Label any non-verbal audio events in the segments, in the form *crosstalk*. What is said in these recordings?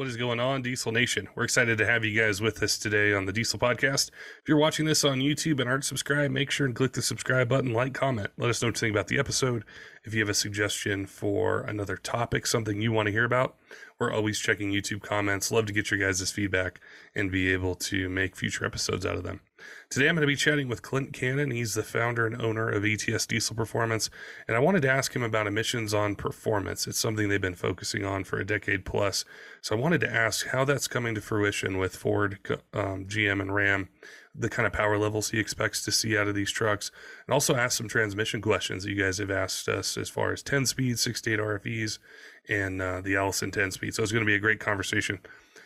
What is going on, Diesel Nation? We're excited to have you guys with us today on the Diesel Podcast. If you're watching this on YouTube and aren't subscribed, make sure and click the subscribe button, like, comment. Let us know what you think about the episode. If you have a suggestion for another topic, something you want to hear about, we're always checking YouTube comments. Love to get your guys' feedback and be able to make future episodes out of them. Today I'm going to be chatting with Clint Cannon. He's the founder and owner of ATS Diesel Performance, and I wanted to ask him about emissions on performance. It's something they've been focusing on for a decade plus. So I wanted to ask how that's coming to fruition with Ford, um, GM, and Ram, the kind of power levels he expects to see out of these trucks, and also ask some transmission questions that you guys have asked us as far as 10 speed, 6 to 8 RFEs, and uh, the Allison 10 speed. So it's going to be a great conversation.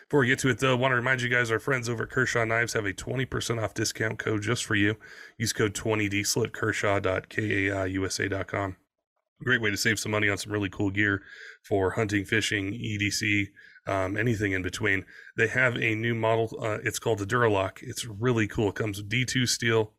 Before we get to it, though, I want to remind you guys our friends over at Kershaw Knives have a 20% off discount code just for you. Use code 20diesel at kershaw.kaiusa.com. Great way to save some money on some really cool gear for hunting, fishing, EDC, um, anything in between. They have a new model. Uh, it's called the Duralock. It's really cool. It comes with D2 steel.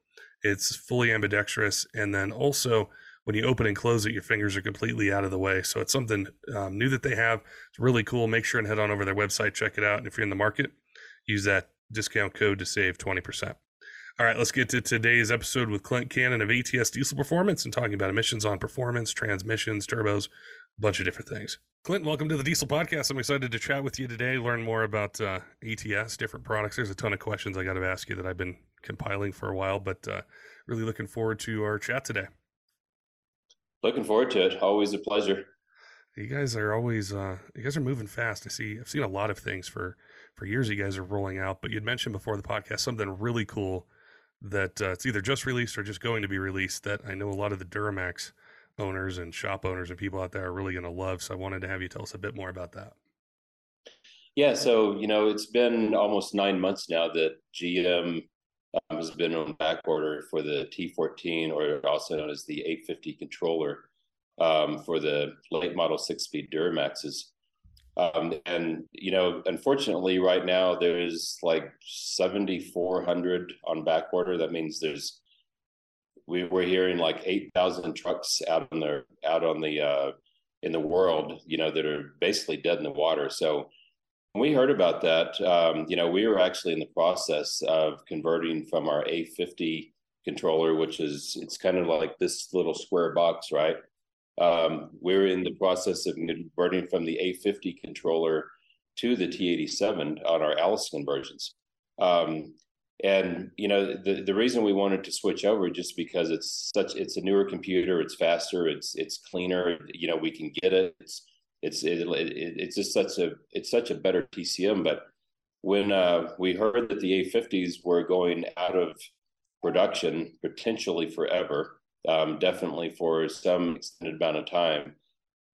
It's fully ambidextrous. And then also when you open and close it, your fingers are completely out of the way. So it's something um, new that they have. It's really cool. Make sure and head on over their website, check it out. And if you're in the market, use that discount code to save 20%. All right, let's get to today's episode with Clint Cannon of ATS Diesel Performance and talking about emissions on performance, transmissions, turbos, a bunch of different things. Clint, welcome to the Diesel Podcast. I'm excited to chat with you today, learn more about uh, ATS, different products. There's a ton of questions I got to ask you that I've been compiling for a while, but uh, really looking forward to our chat today. Looking forward to it. Always a pleasure. You guys are always uh, you guys are moving fast. I see. I've seen a lot of things for for years. You guys are rolling out, but you'd mentioned before the podcast something really cool that uh, it's either just released or just going to be released. That I know a lot of the Duramax owners and shop owners and people out there are really going to love. So I wanted to have you tell us a bit more about that. Yeah, so you know it's been almost nine months now that GM um, has been on back order for the T14, or also known as the A50 controller um, for the late model six speed Duramaxes. Um, and you know, unfortunately, right now there's like 7,400 on back order. That means there's we, we're hearing like 8,000 trucks out on the out on the uh, in the world, you know, that are basically dead in the water. So we heard about that, um, you know, we were actually in the process of converting from our A50 controller, which is it's kind of like this little square box, right? Um, we're in the process of converting from the A50 controller to the T87 on our Alice conversions. Um, and you know the the reason we wanted to switch over just because it's such it's a newer computer, it's faster, it's it's cleaner. You know we can get it. It's it's it, it, it's just such a it's such a better TCM. But when uh, we heard that the A50s were going out of production potentially forever, um, definitely for some extended amount of time,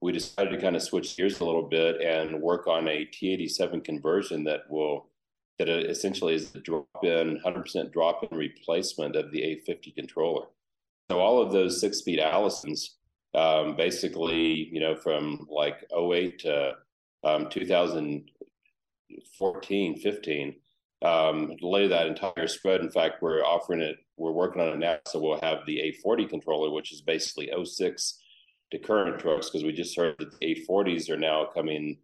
we decided to kind of switch gears a little bit and work on a T87 conversion that will that essentially is the drop-in 100% drop-in replacement of the A50 controller. So all of those six-speed Allisons um, basically, you know, from like 08 to um, 2014, 15, um, lay that entire spread. In fact, we're offering it, we're working on it now. So we'll have the A40 controller, which is basically 06 to current trucks, because we just heard that the A40s are now coming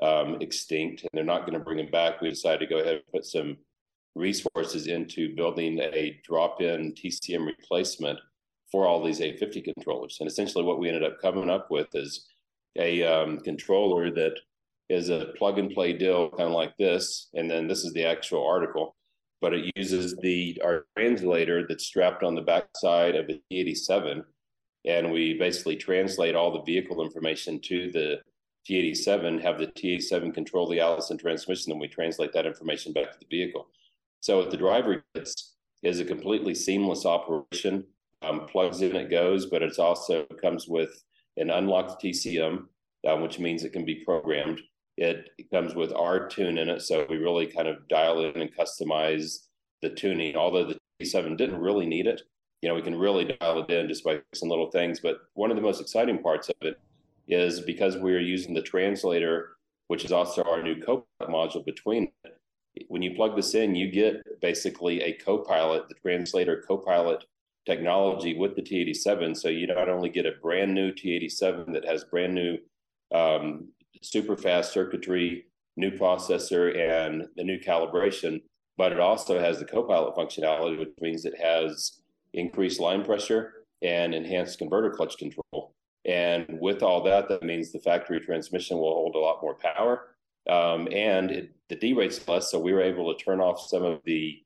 um, extinct and they're not going to bring them back. We decided to go ahead and put some resources into building a drop in TCM replacement for all these A50 controllers. And essentially, what we ended up coming up with is a um, controller that is a plug and play deal, kind of like this. And then this is the actual article, but it uses the our translator that's strapped on the backside of the T87, and we basically translate all the vehicle information to the T87, have the T87 control the Allison transmission, and we translate that information back to the vehicle. So what the driver gets is a completely seamless operation um, plugs in, it goes, but it also comes with an unlocked TCM, uh, which means it can be programmed. It, it comes with our tune in it, so we really kind of dial in and customize the tuning. Although the T7 didn't really need it, you know, we can really dial it in just by some little things. But one of the most exciting parts of it is because we're using the translator, which is also our new Copilot module between it. When you plug this in, you get basically a Copilot, the translator Copilot technology with the T87. So you not only get a brand new T87 that has brand new um, super fast circuitry, new processor, and the new calibration, but it also has the Copilot functionality, which means it has increased line pressure and enhanced converter clutch control. And with all that, that means the factory transmission will hold a lot more power. Um, and it, the D rate's less, so we were able to turn off some of the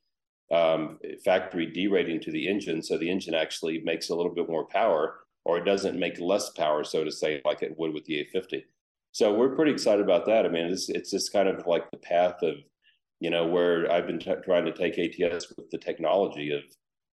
um, factory derating to the engine, so the engine actually makes a little bit more power, or it doesn't make less power, so to say, like it would with the A50. So we're pretty excited about that. I mean, it's it's just kind of like the path of, you know, where I've been t- trying to take ATS with the technology of,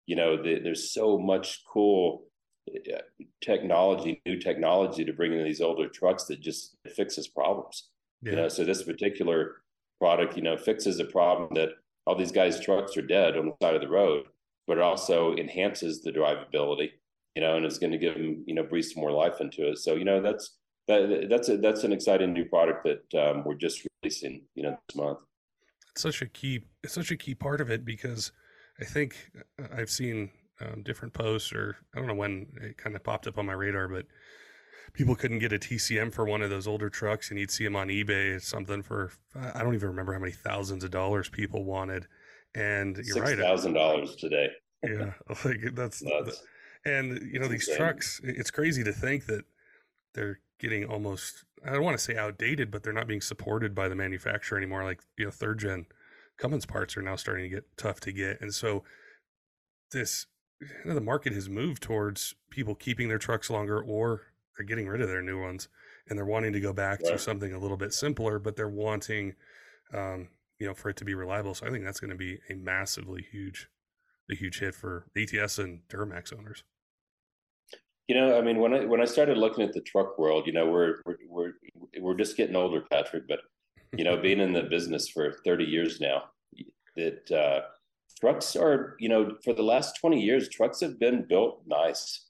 you know, the, there's so much cool uh, technology, new technology to bring in these older trucks that just fixes problems. Yeah. You know, so this particular product, you know, fixes a problem that all these guys' trucks are dead on the side of the road, but it also enhances the drivability, you know, and it's going to give them, you know, breathe some more life into it. So, you know, that's that, that's a, that's an exciting new product that um, we're just releasing, you know, this month. It's such a key, it's such a key part of it because I think I've seen um, different posts, or I don't know when it kind of popped up on my radar, but people couldn't get a TCM for one of those older trucks, and you'd see them on eBay something for I don't even remember how many thousands of dollars people wanted. And you're Six right, thousand dollars today. yeah, *laughs* like that's, that's and you know these insane. trucks. It's crazy to think that they're getting almost I don't want to say outdated, but they're not being supported by the manufacturer anymore. Like you know, third gen Cummins parts are now starting to get tough to get, and so this you know, the market has moved towards people keeping their trucks longer or they're getting rid of their new ones and they're wanting to go back to something a little bit simpler, but they're wanting, um, you know, for it to be reliable. So I think that's going to be a massively huge, a huge hit for ATS and Duramax owners. You know, I mean, when I when I started looking at the truck world, you know, we're we're we're, we're just getting older, Patrick. But you know, being in the business for thirty years now, that uh, trucks are, you know, for the last twenty years, trucks have been built nice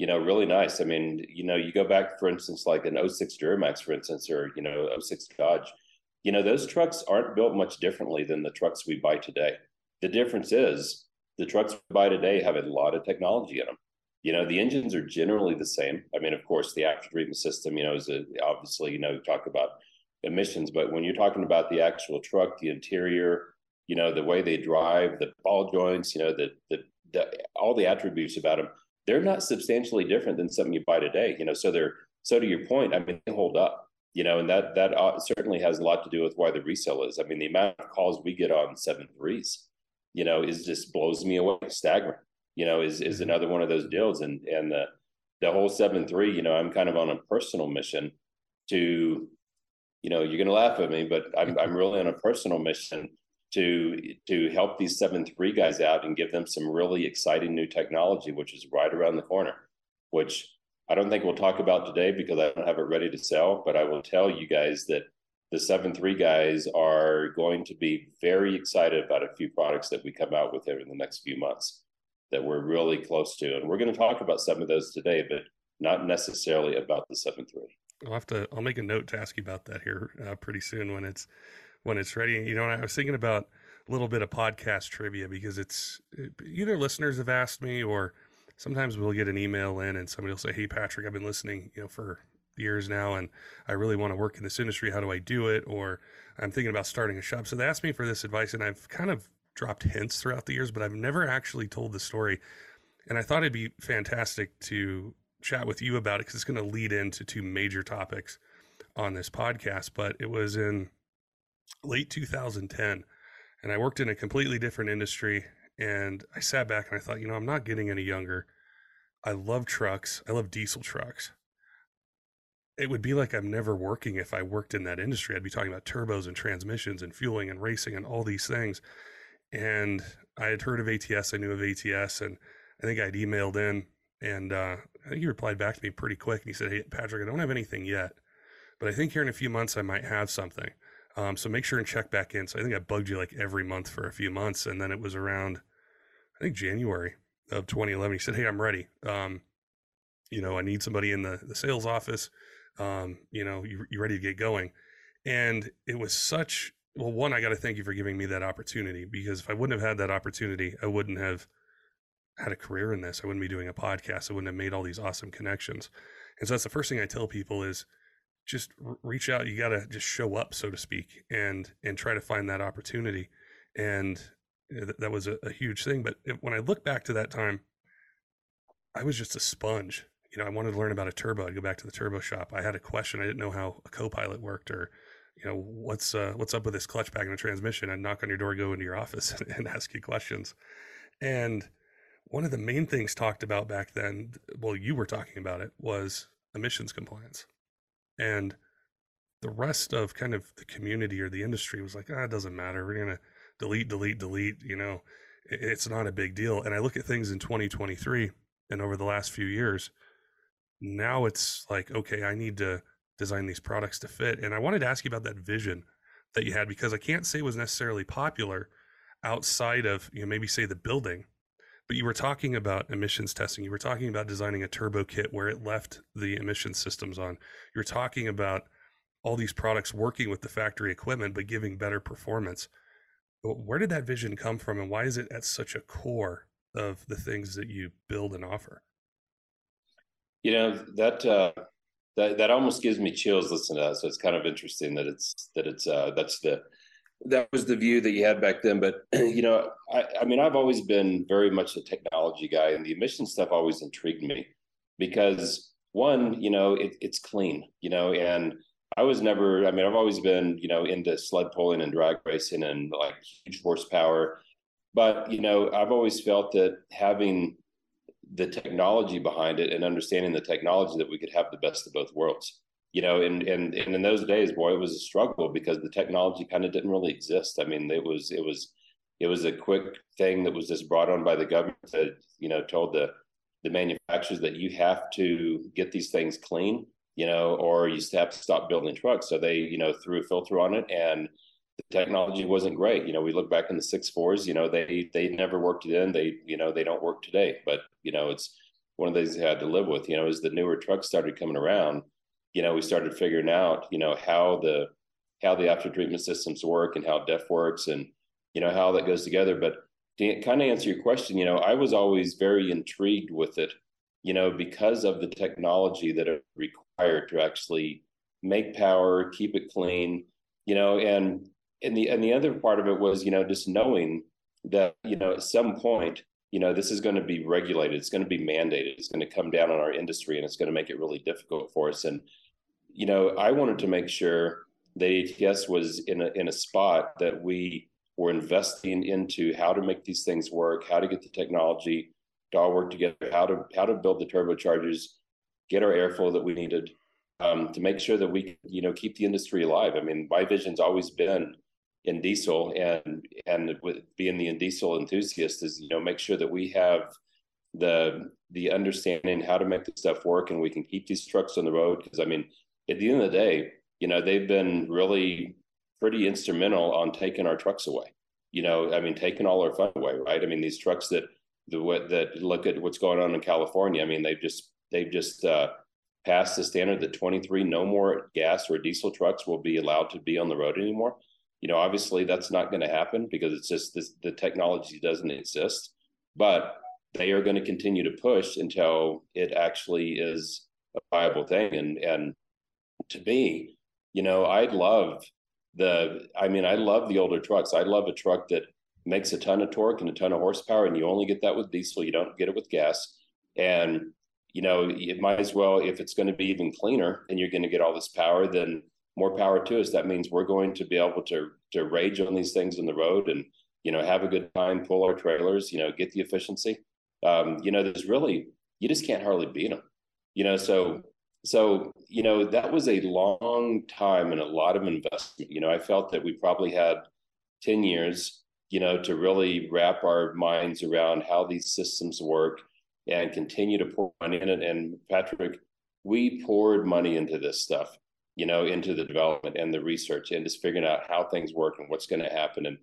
you know, really nice. I mean, you know, you go back, for instance, like an 06 Duramax, for instance, or, you know, 06 Dodge, you know, those trucks aren't built much differently than the trucks we buy today. The difference is the trucks we buy today have a lot of technology in them. You know, the engines are generally the same. I mean, of course, the after treatment system, you know, is a, obviously, you know, talk about emissions, but when you're talking about the actual truck, the interior, you know, the way they drive, the ball joints, you know, the, the, the all the attributes about them, they're not substantially different than something you buy today. You know, so they're so to your point. I mean, they hold up. You know, and that that uh, certainly has a lot to do with why the resale is. I mean, the amount of calls we get on seven threes, you know, is just blows me away, staggering. You know, is is mm-hmm. another one of those deals, and and the the whole seven three. You know, I'm kind of on a personal mission to, you know, you're gonna laugh at me, but I'm *laughs* I'm really on a personal mission to to help these seven three guys out and give them some really exciting new technology, which is right around the corner. Which I don't think we'll talk about today because I don't have it ready to sell. But I will tell you guys that the seven three guys are going to be very excited about a few products that we come out with over the next few months that we're really close to, and we're going to talk about some of those today, but not necessarily about the seven three. I'll have to. I'll make a note to ask you about that here uh, pretty soon when it's when it's ready. You know, I was thinking about a little bit of podcast trivia because it's either listeners have asked me or sometimes we'll get an email in and somebody will say, "Hey, Patrick, I've been listening, you know, for years now, and I really want to work in this industry. How do I do it?" Or I'm thinking about starting a shop. So they asked me for this advice, and I've kind of dropped hints throughout the years, but I've never actually told the story. And I thought it'd be fantastic to chat with you about it because it's going to lead into two major topics on this podcast. But it was in late 2010 and I worked in a completely different industry and I sat back and I thought, you know, I'm not getting any younger. I love trucks. I love diesel trucks. It would be like I'm never working if I worked in that industry. I'd be talking about turbos and transmissions and fueling and racing and all these things. And I had heard of ATS. I knew of ATS and I think I'd emailed in and uh, I think he replied back to me pretty quick and he said, Hey, Patrick, I don't have anything yet but I think here in a few months I might have something. Um, so make sure and check back in. So I think I bugged you like every month for a few months, and then it was around, I think January of 2011. He said, "Hey, I'm ready. Um, you know, I need somebody in the the sales office. Um, you know, you you ready to get going?" And it was such well. One, I got to thank you for giving me that opportunity because if I wouldn't have had that opportunity, I wouldn't have had a career in this. I wouldn't be doing a podcast. I wouldn't have made all these awesome connections. And so that's the first thing I tell people is just reach out. You got to just show up, so to speak, and and try to find that opportunity. And that was a, a huge thing. But when I look back to that time, I was just a sponge. You know, I wanted to learn about a turbo. I'd go back to the turbo shop. I had a question. I didn't know how a co-pilot worked, or you know, what's uh, what's up with this clutch pack and the transmission. I'd knock on your door, go into your office, *laughs* and ask you questions. And one of the main things talked about back then, well, you were talking about it, was emissions compliance. And the rest of kind of the community or the industry was like, ah, it doesn't matter. We're going to delete, delete, delete. You know, it's not a big deal. And I look at things in 2023 and over the last few years, now it's like, okay, I need to design these products to fit. And I wanted to ask you about that vision that you had because I can't say it was necessarily popular outside of, you know, maybe say the building but you were talking about emissions testing. You were talking about designing a turbo kit where it left the emission systems on. You're talking about all these products working with the factory equipment, but giving better performance. Where did that vision come from, and why is it at such a core of the things that you build and offer? You know that uh, that that almost gives me chills listening to that. So it's kind of interesting that it's that it's uh, that's the that was the view that you had back then. But *clears throat* you know, I, I mean, I've always been very much a technology guy, and the emission stuff always intrigued me because one, you know, it, it's clean, you know, and I was never. I mean, I've always been, you know, into sled pulling and drag racing and like huge horsepower, but you know, I've always felt that having the technology behind it and understanding the technology that we could have the best of both worlds you know, and, and, and in those days, boy, it was a struggle because the technology kind of didn't really exist. I mean, it was, it was, it was a quick thing that was just brought on by the government that, you know, told the, the manufacturers that you have to get these things clean, you know, or you have to stop building trucks. So they, you know, threw a filter on it and the technology wasn't great. You know, we look back in the six fours, you know, they, they never worked it in. They, you know, they don't work today, but you know, it's one of the things they had to live with, you know, as the newer trucks started coming around, you know, we started figuring out, you know, how the how the after treatment systems work and how DEF works and you know how that goes together. But to kind of answer your question, you know, I was always very intrigued with it, you know, because of the technology that it required to actually make power, keep it clean, you know, and and the and the other part of it was, you know, just knowing that, you know, at some point, you know, this is going to be regulated, it's going to be mandated, it's going to come down on our industry and it's going to make it really difficult for us. And you know, I wanted to make sure that ATS was in a in a spot that we were investing into how to make these things work, how to get the technology to all work together, how to how to build the turbochargers, get our airflow that we needed, um, to make sure that we you know keep the industry alive. I mean, my vision's always been in diesel, and and with being the in diesel enthusiast is you know make sure that we have the the understanding how to make this stuff work and we can keep these trucks on the road because I mean at the end of the day, you know, they've been really pretty instrumental on taking our trucks away. You know, I mean, taking all our fun away, right? I mean, these trucks that the that look at what's going on in California. I mean, they've just they've just uh, passed the standard that 23 no more gas or diesel trucks will be allowed to be on the road anymore. You know, obviously that's not going to happen because it's just this, the technology doesn't exist. But they are going to continue to push until it actually is a viable thing. And and to me, you know, I love the, I mean, I love the older trucks. I love a truck that makes a ton of torque and a ton of horsepower, and you only get that with diesel. You don't get it with gas. And, you know, it might as well, if it's going to be even cleaner and you're going to get all this power, then more power to us. That means we're going to be able to, to rage on these things on the road and, you know, have a good time, pull our trailers, you know, get the efficiency. Um, you know, there's really, you just can't hardly beat them, you know, so so you know that was a long time and a lot of investment you know i felt that we probably had 10 years you know to really wrap our minds around how these systems work and continue to pour money in it and patrick we poured money into this stuff you know, into the development and the research and just figuring out how things work and what's going to happen. And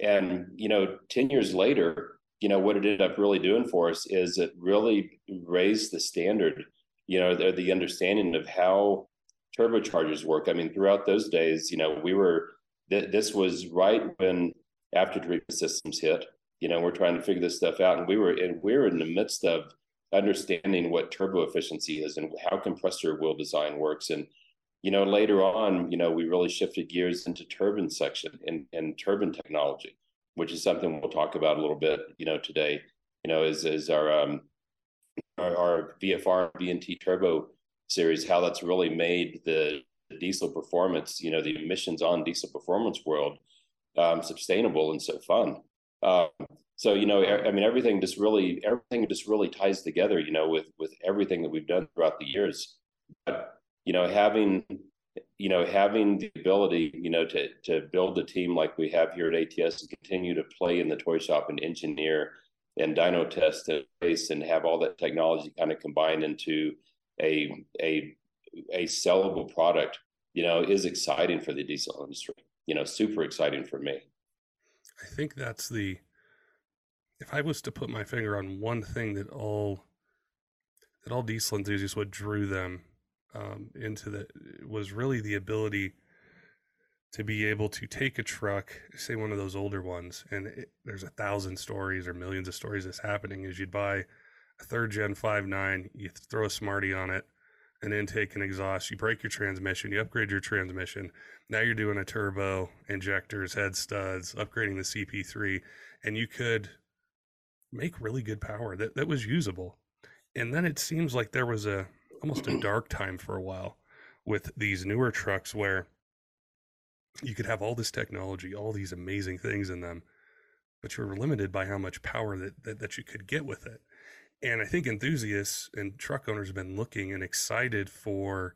and you know, ten years later, you know, what it ended up really doing for us is it really raised the standard, you know, the, the understanding of how turbochargers work. I mean, throughout those days, you know, we were th- this was right when after treatment systems hit. You know, we're trying to figure this stuff out, and we were and we we're in the midst of understanding what turbo efficiency is and how compressor wheel design works and you know, later on, you know, we really shifted gears into turbine section and, and turbine technology, which is something we'll talk about a little bit, you know, today, you know, is, is our, um, our, our VFR VNT turbo series, how that's really made the, diesel performance, you know, the emissions on diesel performance world um, sustainable and so fun. Um, so you know, I mean, everything just really, everything just really ties together, you know, with with everything that we've done throughout the years. But you know, having you know having the ability you know to to build a team like we have here at ATS and continue to play in the toy shop and engineer and dyno test base and have all that technology kind of combined into a a a sellable product you know is exciting for the diesel industry you know super exciting for me. I think that's the if i was to put my finger on one thing that all that all diesel enthusiasts what drew them um, into the was really the ability to be able to take a truck, say one of those older ones, and it, there's a thousand stories or millions of stories that's happening. Is you'd buy a third gen five nine, you throw a smarty on it, an intake and exhaust, you break your transmission, you upgrade your transmission. Now you're doing a turbo, injectors, head studs, upgrading the CP3, and you could make really good power that, that was usable. And then it seems like there was a almost a dark time for a while with these newer trucks where you could have all this technology, all these amazing things in them, but you were limited by how much power that, that, that you could get with it. And I think enthusiasts and truck owners have been looking and excited for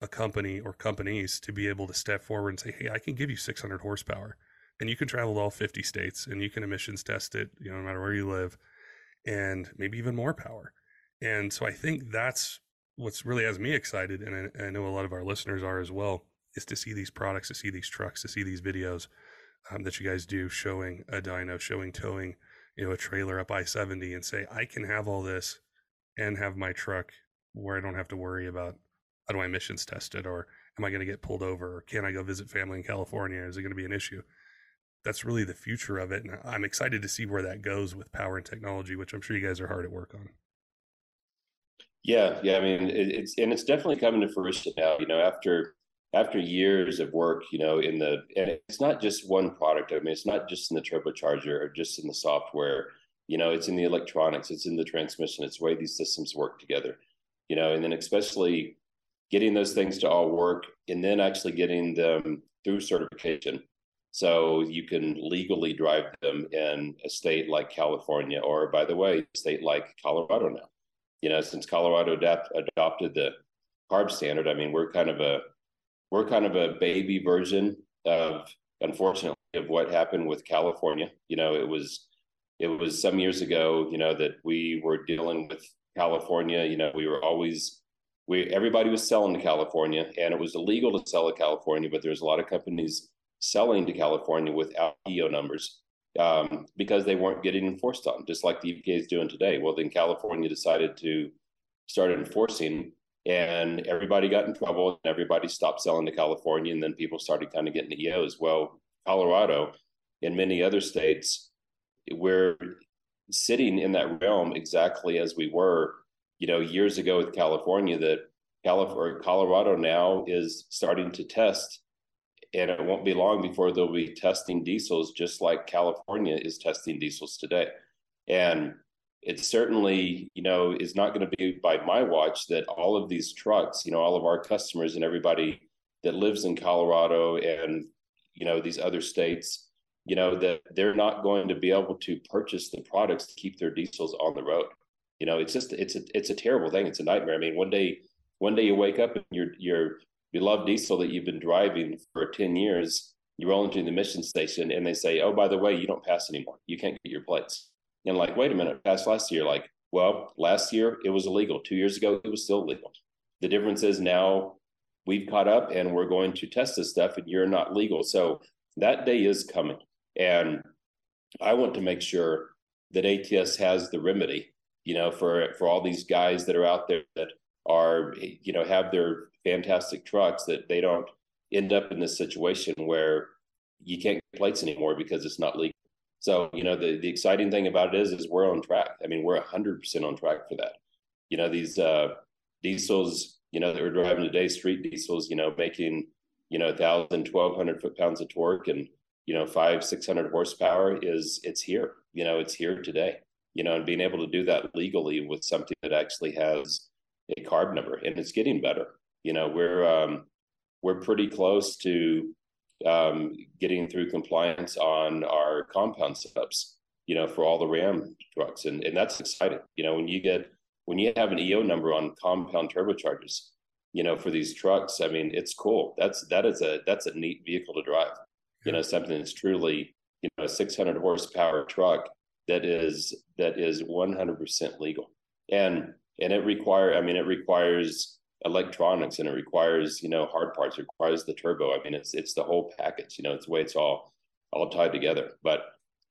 a company or companies to be able to step forward and say, "Hey, I can give you 600 horsepower, and you can travel to all 50 states, and you can emissions test it, you know, no matter where you live, and maybe even more power." And so I think that's what's really has me excited, and I, I, know a lot of our listeners are as well, is to see these products, to see these trucks, to see these videos um, that you guys do showing a dyno, showing towing, you know, a trailer up I seventy, and say I can have all this and have my truck where I don't have to worry about how do I emissions tested or am I going to get pulled over, or can I go visit family in California? Is it going to be an issue? That's really the future of it, and I'm excited to see where that goes with power and technology, which I'm sure you guys are hard at work on. Yeah, yeah. I mean, it, it's and it's definitely coming to fruition now. You know, after after years of work, you know, in the and it's not just one product. I mean, it's not just in the turbocharger or just in the software. You know, it's in the electronics, it's in the transmission, it's the way these systems work together. You know, and then especially getting those things to all work, and then actually getting them through certification, so you can legally drive them in a state like California, or by the way, a state like Colorado now you know, since Colorado adapt, adopted the CARB standard, I mean, we're kind of a we're kind of a baby version of, unfortunately, of what happened with California. You know, it was it was some years ago, you know, that we were dealing with California. You know, we were always we everybody was selling to California, and it was illegal to sell to California, but there's a lot of companies selling to California without EO numbers um, because they weren't getting enforced on, just like the EPA is doing today. Well, then California decided to start enforcing, and everybody got in trouble, and everybody stopped selling to California, and then people started kind of getting the EOs. Well, Colorado and many other states, we're sitting in that realm exactly as we were, you know, years ago with California. That California, Colorado now is starting to test and it won't be long before they'll be testing diesels just like California is testing diesels today. And it certainly, you know, is not going to be by my watch that all of these trucks, you know, all of our customers and everybody that lives in Colorado and, you know, these other states, you know, that they're not going to be able to purchase the products to keep their diesels on the road. You know, it's just it's a it's a terrible thing. It's a nightmare. I mean, one day one day you wake up and you're you're beloved diesel that you've been driving for 10 years, you roll into the mission station and they say, oh, by the way, you don't pass anymore. You can't get your plates. And like, wait a minute, passed last year. Like, well, last year it was illegal. Two years ago, it was still legal. The difference is now we've caught up and we're going to test this stuff and you're not legal. So that day is coming. And I want to make sure that ATS has the remedy, you know, for for all these guys that are out there that are, you know, have their fantastic trucks that they don't end up in this situation where you can't get plates anymore because it's not legal. So, you know, the, the exciting thing about it is, is we're on track. I mean, we're hundred percent on track for that. You know, these uh, diesels, you know, that we're driving today, street diesels, you know, making, you know, 1,000, 1,200 foot pounds of torque and, you know, five, 600 horsepower is, it's here, you know, it's here today, you know, and being able to do that legally with something that actually has a carb number and it's getting better. You know, we're, um, we're pretty close to um, getting through compliance on our compound setups, you know, for all the Ram trucks. And, and that's exciting. You know, when you get, when you have an EO number on compound turbochargers, you know, for these trucks, I mean, it's cool. That's, that is a, that's a neat vehicle to drive, you know, something that's truly, you know, a 600 horsepower truck that is, that is 100% legal. And, and it require, I mean, it requires, electronics and it requires you know hard parts it requires the turbo. I mean it's it's the whole package you know it's the way it's all all tied together. But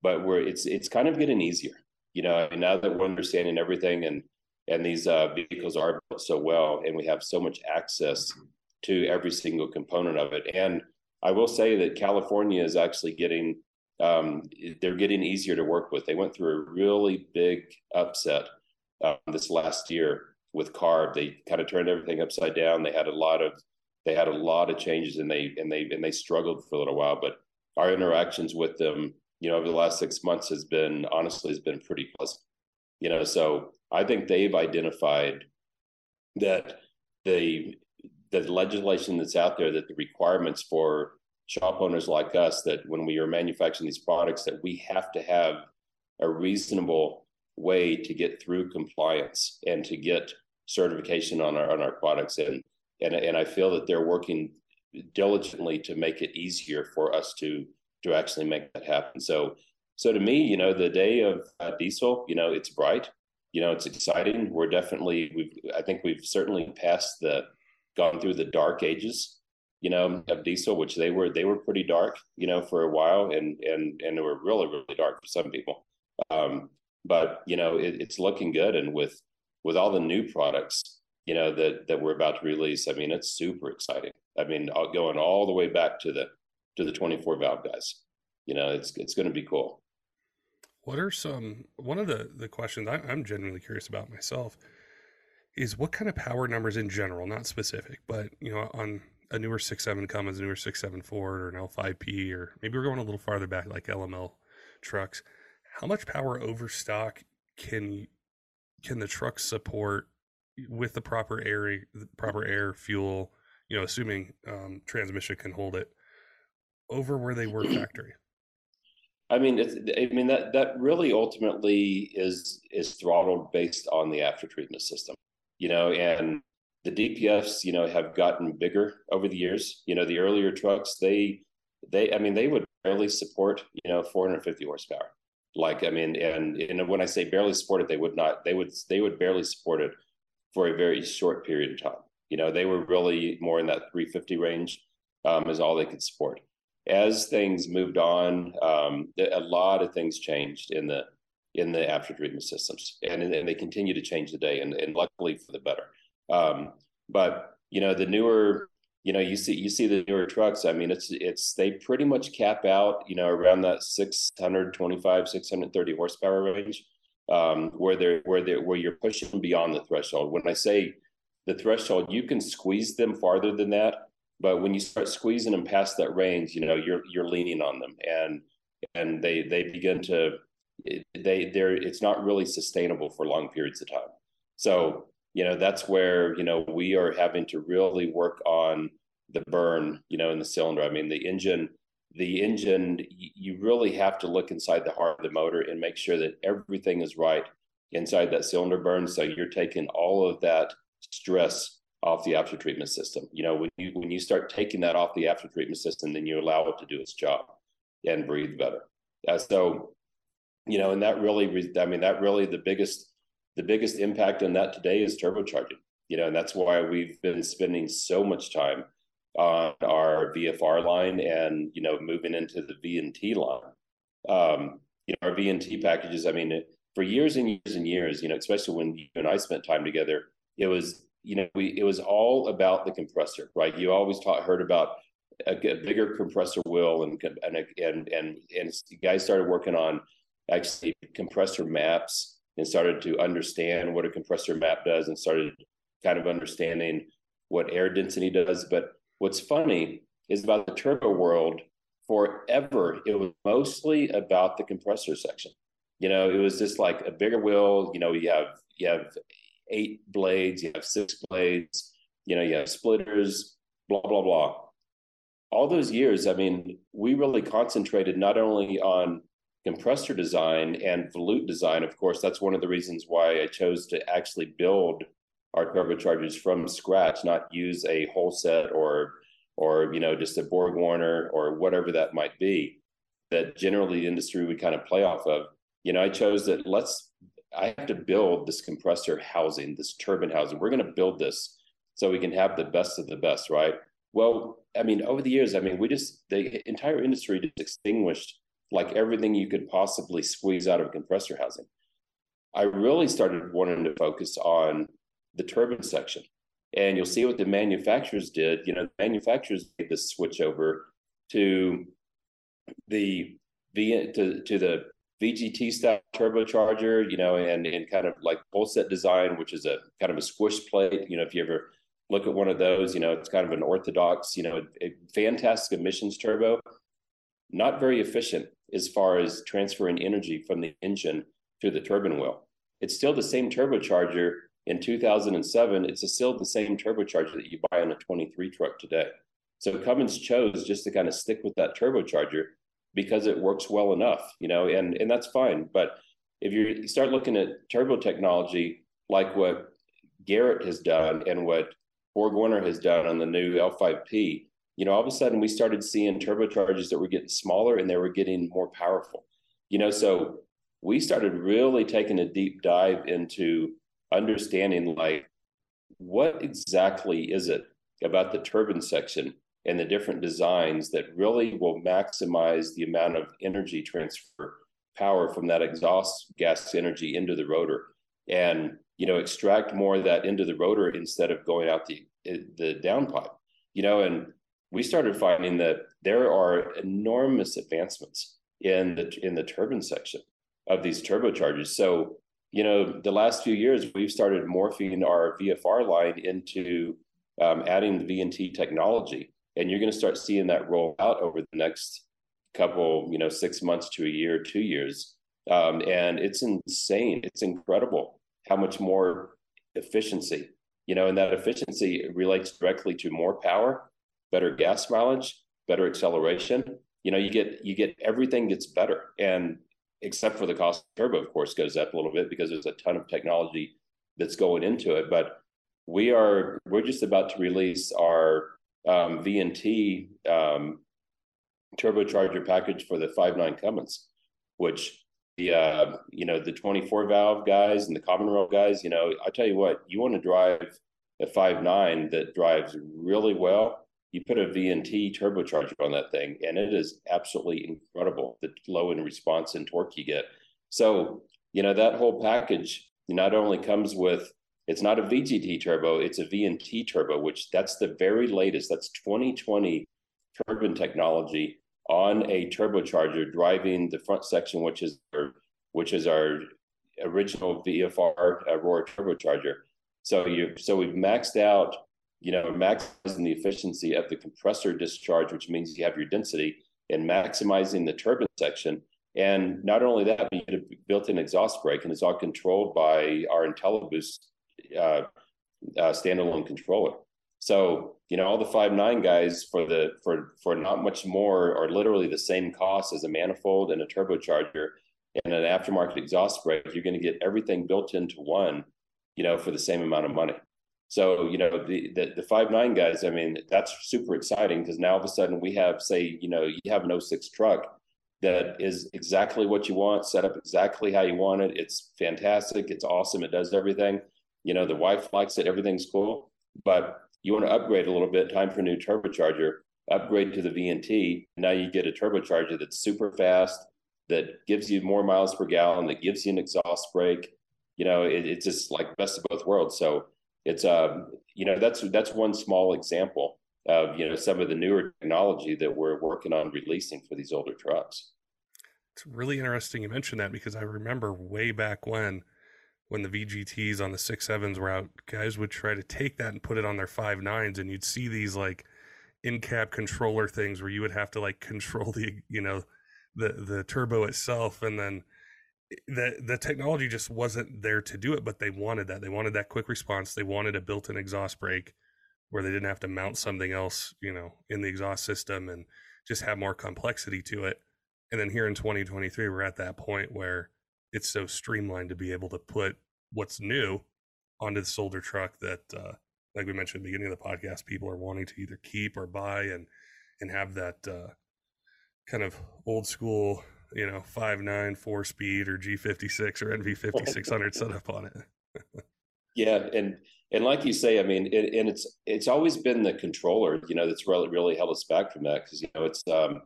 but we're it's it's kind of getting easier you know now that we're understanding everything and and these uh, vehicles are built so well and we have so much access to every single component of it. And i will say that california is actually getting um, they're getting easier to work with. They went through a really big upset um, this last year with carb they kind of turned everything upside down. They had a lot of they had a lot of changes and they and they and they struggled for a little while but our interactions with them you know over the last six months has been honestly has been pretty pleasant. You know so i think they've identified that the the legislation that's out there that the requirements for shop owners like us that when we are manufacturing these products that we have to have a reasonable way to get through compliance and to get certification on our on our products and and and I feel that they're working diligently to make it easier for us to to actually make that happen. So so to me, you know, the day of uh, diesel, you know, it's bright, you know, it's exciting. We're definitely we've I think we've certainly passed the gone through the dark ages, you know, of diesel, which they were they were pretty dark, you know, for a while, and and and they were really really dark for some people. Um, but you know it, it's looking good. And with with all the new products you know that that we're about to release i mean it's super exciting. I mean going all the way back to the to the 24 valve guys you know it's it's going to be cool. What are some one of the the questions I, i'm genuinely curious about myself is what kind of power numbers in general not specific but you know on a newer 6.7 Cummins, a newer 6.7 Ford, or an L5P, or maybe we're going a little farther back, like LML trucks how much power overstock can can the truck support with the proper air proper air fuel you know assuming um, transmission can hold it over where they were *clears throat* factory? I mean it's, i mean that that really ultimately is is throttled based on the after treatment system you know and the dpfs you know have gotten bigger over the years. You know the earlier trucks they they i mean they would barely support you know 450 horsepower like I mean, and and when I say barely support it, they would not. They would they would barely support it for a very short period of time. You know, they were really more in that 350 range um, is all they could support. As things moved on, um, a lot of things changed in the in the after treatment systems, and and they continue to change today, and and luckily for the better. Um, but you know, the newer you know, you see you see the newer trucks. I mean, it's it's they pretty much cap out, you know, around that 625, 630 horsepower range, um, where they're where they where you're pushing beyond the threshold. When I say the threshold, you can squeeze them farther than that, but when you start squeezing them past that range, you know, you're you're leaning on them, and and they they begin to they they're it's not really sustainable for long periods of time. So you know that's where you know we are having to really work on the burn you know in the cylinder. I mean the engine the engine you really have to look inside the heart of the motor and make sure that everything is right inside that cylinder burn. So you're taking all of that stress off the after treatment system. You know when you when you start taking that off the after treatment system then you allow it to do its job and breathe better. Uh, so you know and that really i mean that really the biggest the biggest impact on that today is turbocharging. you know, and that's why we've been spending so much time on our VFR line and you know moving into the VNT line. Um, you know, our VNT packages. I mean, for years and years and years, you know, especially when you and I spent time together, it was you know we it was all about the compressor, right? You always taught heard about a, a bigger compressor wheel and and and and and guys started working on actually compressor maps and started to understand what a compressor map does and started kind of understanding what air density does. But what's funny is about the turbo world, forever, it was mostly about the compressor section. You know, it was just like a bigger wheel, you know, you have you have eight blades, you have six blades, you know, you have splitters, blah, blah, blah. All those years, I mean, we really concentrated not only on compressor design and volute design. Of course, that's one of the reasons why I chose to actually build our turbochargers from scratch, not use a Holset or or you know just a Borg Warner or whatever that might be that generally the industry would kind of play off of. You know, I chose that let's I have to build this compressor housing, this turbine housing. We're going to build this so we can have the best of the best, right? Well, I mean, over the years, I mean, we just the entire industry just extinguished like everything you could possibly squeeze out of a compressor housing. I really started wanting to focus on the turbine section. And you'll see what the manufacturers did. You know, the manufacturers made the switch over to the V to, to the VGT style turbocharger, you know, and, and kind of like Holset design, which is a kind of a squish plate. You know, if you ever look at one of those, you know, it's kind of an orthodox, you know, a fantastic emissions turbo, not very efficient as far as transferring energy from the engine to the turbine wheel. It's still the same turbocharger in 2007, it's still the same turbocharger that you buy on a 23 truck today. So Cummins chose just to kind of stick with that turbocharger because it works well enough, you know, and and that's fine. But if you start looking at turbo technology like what Garrett has done and what Borg Warner has done on the new L5P, you know, all of a sudden we started seeing turbochargers that were getting smaller and they were getting more powerful. You know, so we started really taking a deep dive into understanding like what exactly is it about the turbine section and the different designs that really will maximize the amount of energy transfer power from that exhaust gas energy into the rotor and you know extract more of that into the rotor instead of going out the the downpipe you know and we started finding that there are enormous advancements in the in the turbine section of these turbochargers so you know, the last few years, we've started morphing our VFR line into um, adding the VNT technology. And you're going to start seeing that roll out over the next couple, you know, six months to a year, two years. Um, and it's insane. It's incredible how much more efficiency, you know, and that efficiency relates directly to more power, better gas mileage, better acceleration. You know, you get you get everything gets better. And except for the cost of turbo, of course, goes up a little bit because there's a ton of technology that's going into it. But we are we're just about to release our um, VNT um, turbocharger package for the five nine Cummins, which the uh, you know the 24 valve guys and the common rail guys, you know, I tell you what, you want to drive a five nine that drives really well you put a VNT turbocharger on that thing, and it is absolutely incredible the low in response and torque you get. So, you know, that whole package not only comes with it's not a VGT turbo, it's a VNT turbo, which that's the very latest. That's 2020 turbine technology on a turbocharger driving the front section, which is our, which is our original VFR Aurora turbocharger. So you so we've maxed out you know, maximizing the efficiency of the compressor discharge, which means you have your density, and maximizing the turbine section. And not only that, but you get a built-in exhaust brake, and it's all controlled by our IntelliBoost uh, uh, standalone controller. So you know, all the five nine guys for the for for not much more are literally the same cost as a manifold and a turbocharger and an aftermarket exhaust brake. You're going to get everything built into one, you know, for the same amount of money. So you know the the, the five nine guys. I mean, that's super exciting because now all of a sudden we have, say, you know, you have an 06 truck that is exactly what you want, set up exactly how you want it. It's fantastic. It's awesome. It does everything. You know, the wife likes it, everything's cool, but you want to upgrade a little bit, time for a new turbocharger, upgrade to the VNT. Now you get a turbocharger that's super fast, that gives you more miles per gallon, that gives you an exhaust brake. You know, it, it's just like best of both worlds. So it's um, you know, that's that's one small example of you know some of the newer technology that we're working on releasing for these older trucks. It's really interesting you mentioned that because I remember way back when when the VGTs on the six sevens were out, guys would try to take that and put it on their five nines, and you'd see these like in cab controller things where you would have to like control the you know the the turbo itself, and then the the technology just wasn't there to do it. But they wanted that. They wanted that quick response. They wanted a built-in exhaust brake where they didn't have to mount something else, you know, in the exhaust system and just have more complexity to it. And then here in 2023, we're at that point where it's so streamlined to be able to put what's new onto the soldier truck that uh, like we mentioned at the beginning of the podcast people are wanting to either keep or buy and and have that uh, kind of old school you know five nine four speed or g56 or nv5600 setup on it. Yeah and and like you say i mean it, and it's it's always been the controller you know that's really really held us back from that because you know it's um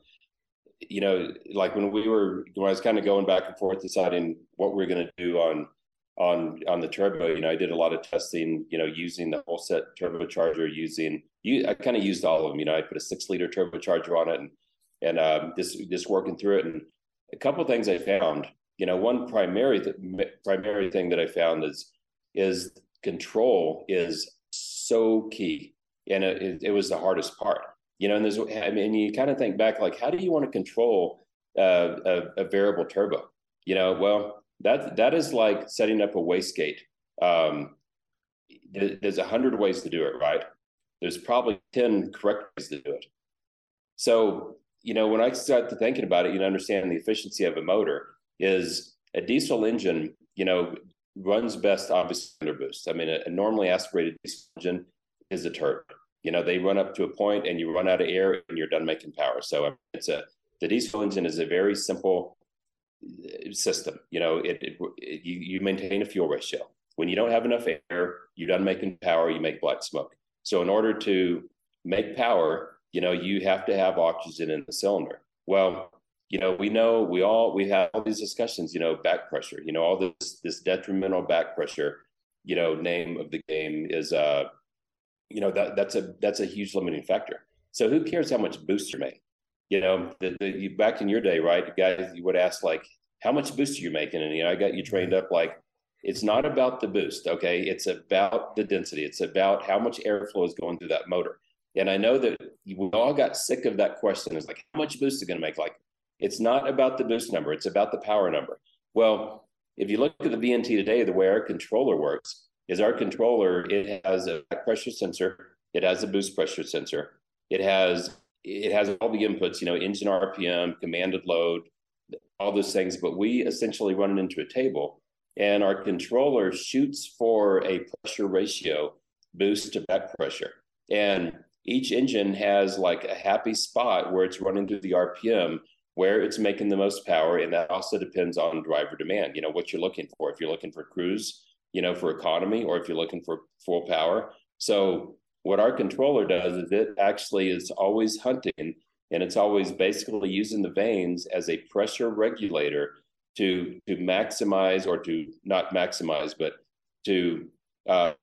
you know like when we were when i was kind of going back and forth deciding what we we're going to do on on on the turbo you know i did a lot of testing you know using the Holset turbocharger using you i kind of used all of them you know i put a six liter turbocharger on it and and um, just just working through it and a couple things i found you know one primary th- primary thing that i found is is control is so key and it, it was the hardest part you know and there's i mean you kind of think back like how do you want to control uh, a, a variable turbo you know well that that is like setting up a wastegate. Um, there's a hundred ways to do it, right? There's probably ten correct ways to do it. So you know, when I start thinking about it, you know, understand the efficiency of a motor is a diesel engine. You know, runs best obviously under boost. I mean, a, a normally aspirated diesel engine is a turd. You know, they run up to a point and you run out of air and you're done making power. So it's a the diesel engine is a very simple uh, system. You know, it, it, it, you, you maintain a fuel ratio. When you don't have enough air, you're done making power, you make black smoke. So in order to make power, you know, you have to have oxygen in the cylinder. Well, you know, we know we all we have all these discussions, you know, back pressure, you know, all this this detrimental back pressure, you know, name of the game is uh, you know, that that's a that's a huge limiting factor. So who cares how much boost you're making? you know, the, the, you, back in your day, right? Guys, you would ask like, how much boost are you making? And you know, I got you trained up like, it's not about the boost, okay? It's about the density. It's about how much airflow is going through that motor. And I know that we all got sick of that question. It's like, how much boost is going to make? Like, it's not about the boost number. It's about the power number. Well, if you look at the VNT today, the way our controller works is our controller, it has a pressure sensor. It has a boost pressure sensor. It has it has all the inputs, you know, engine RPM, commanded load, all those things. But we essentially run it into a table, and our controller shoots for a pressure ratio boost to back pressure. And each engine has like a happy spot where it's running through the RPM where it's making the most power. And that also depends on driver demand, you know, what you're looking for. If you're looking for cruise, you know, for economy, or if you're looking for full power. So what our controller does is it actually is always hunting and it's always basically using the vanes as a pressure regulator to to maximize or to not maximize but to um,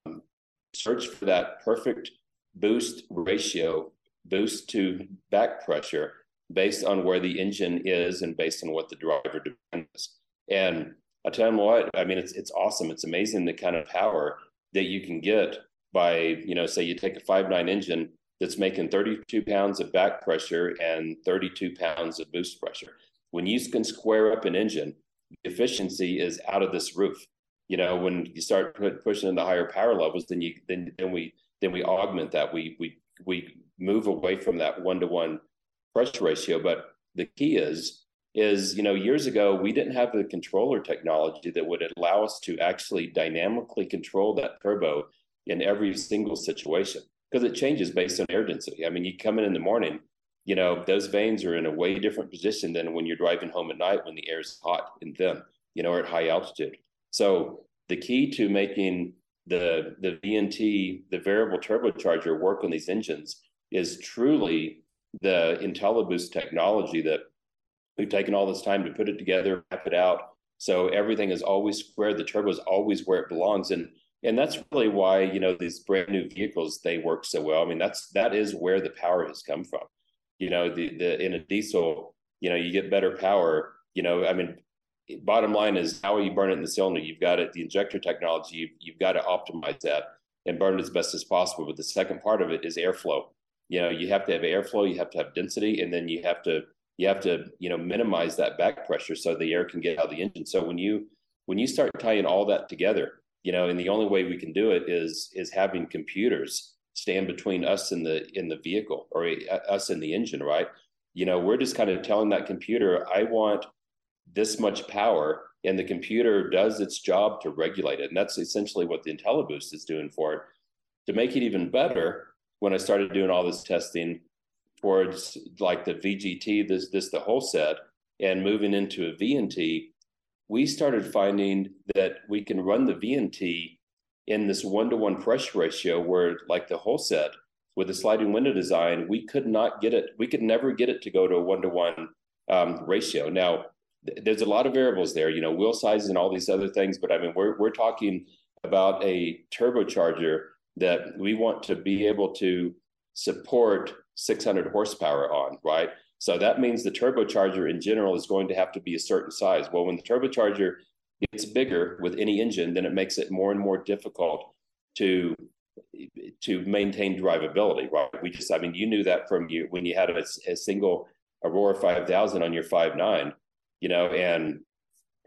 search for that perfect boost ratio boost to back pressure based on where the engine is and based on what the driver depends and i tell you what i mean it's it's awesome it's amazing the kind of power that you can get by, you know, say you take a five nine engine that's making 32 pounds of back pressure and 32 pounds of boost pressure. When you can square up an engine, the efficiency is out of this roof. You know, when you start pushing into higher power levels, then you then then we then we augment that. We we we move away from that one to one pressure ratio. But the key is is you know years ago we didn't have the controller technology that would allow us to actually dynamically control that turbo in every single situation because it changes based on air density. I mean, you come in in the morning, you know, those vanes are in a way different position than when you're driving home at night when the air is hot and thin, you know, or at high altitude. So the key to making the the VNT, the variable turbocharger work on these engines is truly the IntelliBoost technology that we've taken all this time to put it together, map it out. So everything is always square. The turbo is always where it belongs. And and that's really why, you know, these brand new vehicles, they work so well. I mean, that's that is where the power has come from. You know, the the in a diesel, you know, you get better power. You know, I mean, bottom line is how are you burn it in the cylinder. You've got it, the injector technology, you've, you've got to optimize that and burn it as best as possible. But the second part of it is airflow. You know, you have to have airflow, you have to have density, and then you have to you have to you know minimize that back pressure so the air can get out of the engine. So when you when you start tying all that together, you know, and the only way we can do it is is having computers stand between us and the in the vehicle or uh, us in the engine, right? You know, we're just kind of telling that computer, I want this much power and the computer does its job to regulate it. And that's essentially what the intelliboost is doing for it. To make it even better when i started doing all this testing towards like the vgt this this the Holset and moving into a vnt we started finding that we can run the vnt in this one-to-one pressure ratio where like the Holset with the sliding window design we could not get it we could never get it to go to a one-to-one um, ratio. Now there's a lot of variables there, you know, wheel sizes and all these other things. But I mean, we're we're talking about a turbocharger that we want to be able to support 600 horsepower on, right? So that means the turbocharger in general is going to have to be a certain size. Well, when the turbocharger gets bigger with any engine, then it makes it more and more difficult to to maintain drivability, right? We just, I mean, you knew that from you when you had a, a single Aurora 5000 on your 5.9 you know, and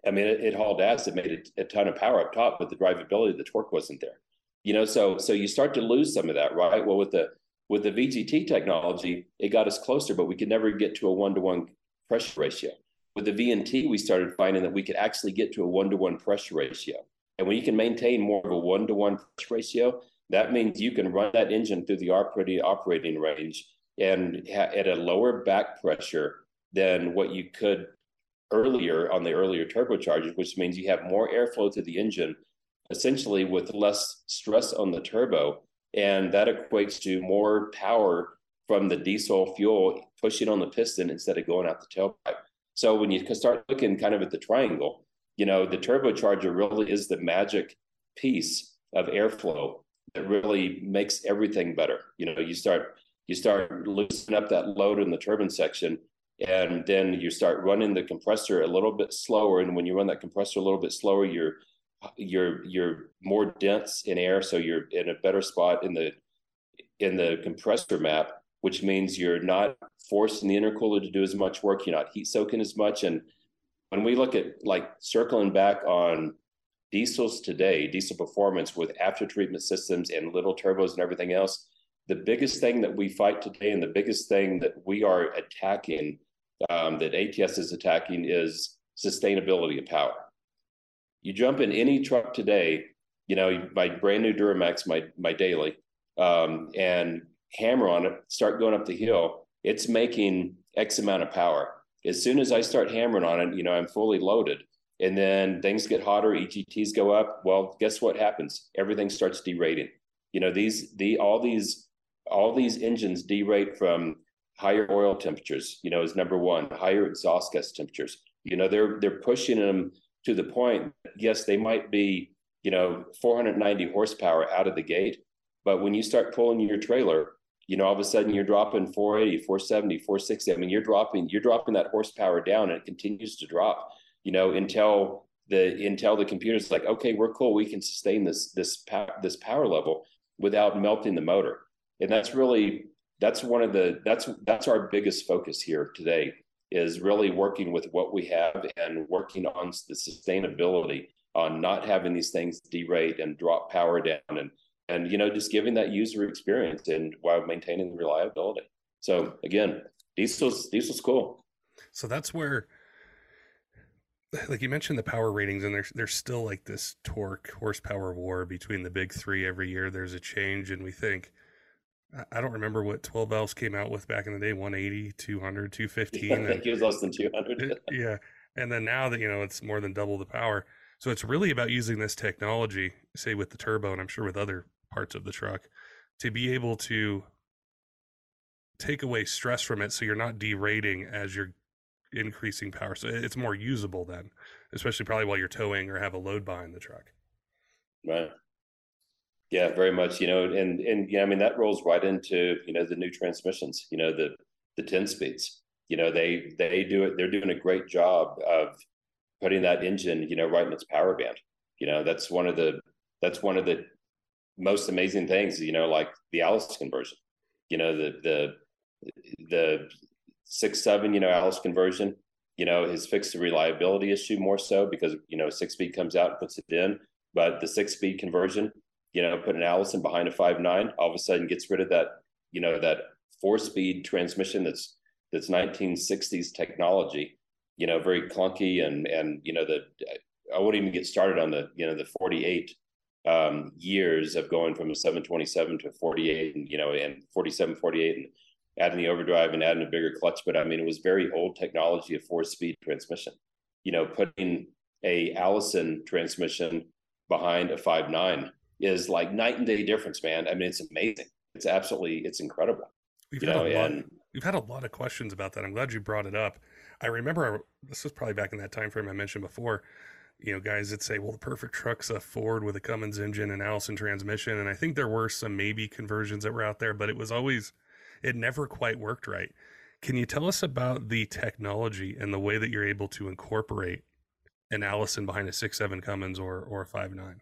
I mean, it, it hauled ass. It made a, ton of power up top, but the drivability, the torque wasn't there. You know, so so you start to lose some of that, right? Well, with the with the VGT technology, it got us closer, but we could never get to a one to one pressure ratio. With the VNT, we started finding that we could actually get to a one to one pressure ratio. And when you can maintain more of a one to one pressure ratio, that means you can run that engine through the operating range and ha- at a lower back pressure than what you could earlier on the earlier turbochargers, which means you have more airflow to the engine, essentially with less stress on the turbo. And that equates to more power from the diesel fuel pushing on the piston instead of going out the tailpipe. So when you start looking kind of at the triangle, you know, the turbocharger really is the magic piece of airflow that really makes everything better. You know, you start you start loosening up that load in the turbine section and then you start running the compressor a little bit slower and when you run that compressor a little bit slower you're you're you're more dense in air so you're in a better spot in the in the compressor map which means you're not forcing the intercooler to do as much work you're not heat soaking as much and when we look at like circling back on diesels today diesel performance with after treatment systems and little turbos and everything else the biggest thing that we fight today and the biggest thing that we are attacking um, that ATS is attacking is sustainability of power. You jump in any truck today, you know, my brand new Duramax, my my daily, um, and hammer on it, start going up the hill, it's making X amount of power. As soon as I start hammering on it, you know, I'm fully loaded. And then things get hotter, EGTs go up. Well, guess what happens? Everything starts derating. You know, these the all these all these engines derate from higher oil temperatures, you know, is number one, higher exhaust gas temperatures. You know, they're they're pushing them to the point, yes, they might be, you know, 490 horsepower out of the gate, but when you start pulling your trailer, you know, all of a sudden you're dropping 480, 470, 460. I mean, you're dropping, you're dropping that horsepower down and it continues to drop, you know, until the until the computer's like, okay, we're cool, we can sustain this this power this power level without melting the motor. And that's really that's one of the that's that's our biggest focus here today is really working with what we have and working on the sustainability on not having these things derate and drop power down and and you know just giving that user experience and while maintaining the reliability. So again diesel's diesel's cool. So that's where like you mentioned the power ratings and there's there's still like this torque horsepower war between the big three every year. There's a change and we think I don't remember what 12 valves came out with back in the day 180, 200, 215. *laughs* I think it was less than 200. yeah. And then now that, you know, it's more than double the power. So it's really about using this technology, say with the turbo, and I'm sure with other parts of the truck, to be able to take away stress from it so you're not derating as you're increasing power. So it's more usable then, especially probably while you're towing or have a load behind the truck. Right. Yeah, very much. You know, and and yeah, I mean that rolls right into you know the new transmissions. You know the the ten speeds. You know they they do it. They're doing a great job of putting that engine you know right in its power band. You know that's one of the that's one of the most amazing things. You know, like the Alice conversion. You know the the the six seven. You know Alice conversion. You know has fixed the reliability issue more so because you know six speed comes out and puts it in, but the six speed conversion you know, put an Allison behind a five nine, all of a sudden gets rid of that, you know, that four speed transmission that's that's 1960s technology, you know, very clunky and and you know the I wouldn't even get started on the you know the 48 um, years of going from a 727 to 48 and you know and 47 48 and adding the overdrive and adding a bigger clutch. But i mean it was very old technology of four speed transmission you know putting a allison transmission behind a five nine is like night and day difference, man. I mean, it's amazing. It's absolutely, it's incredible. We've you had know, a lot, and, we've had a lot of questions about that. I'm glad you brought it up. I remember this was probably back in that time frame I mentioned before. You know, guys that say, "Well, the perfect truck's a Ford with a Cummins engine and Allison transmission," and I think there were some maybe conversions that were out there, but it was always, it never quite worked right. Can you tell us about the technology and the way that you're able to incorporate an Allison behind a six seven Cummins or or a five nine?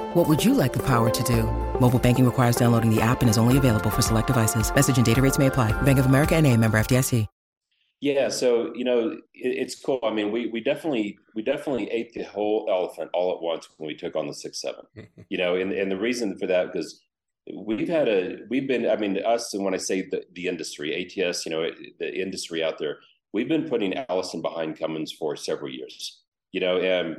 What would you like the power to do? Mobile banking requires downloading the app and is only available for select devices. Message and data rates may apply. Bank of America and a member FDIC. Yeah, so you know, it, it's cool. I mean, we we definitely we definitely ate the whole elephant all at once when we took on the six seven. *laughs* you know, and and the reason for that because we've had a we've been I mean us and when I say the the industry ATS, you know, the industry out there, we've been putting Allison behind Cummins for several years. You know, and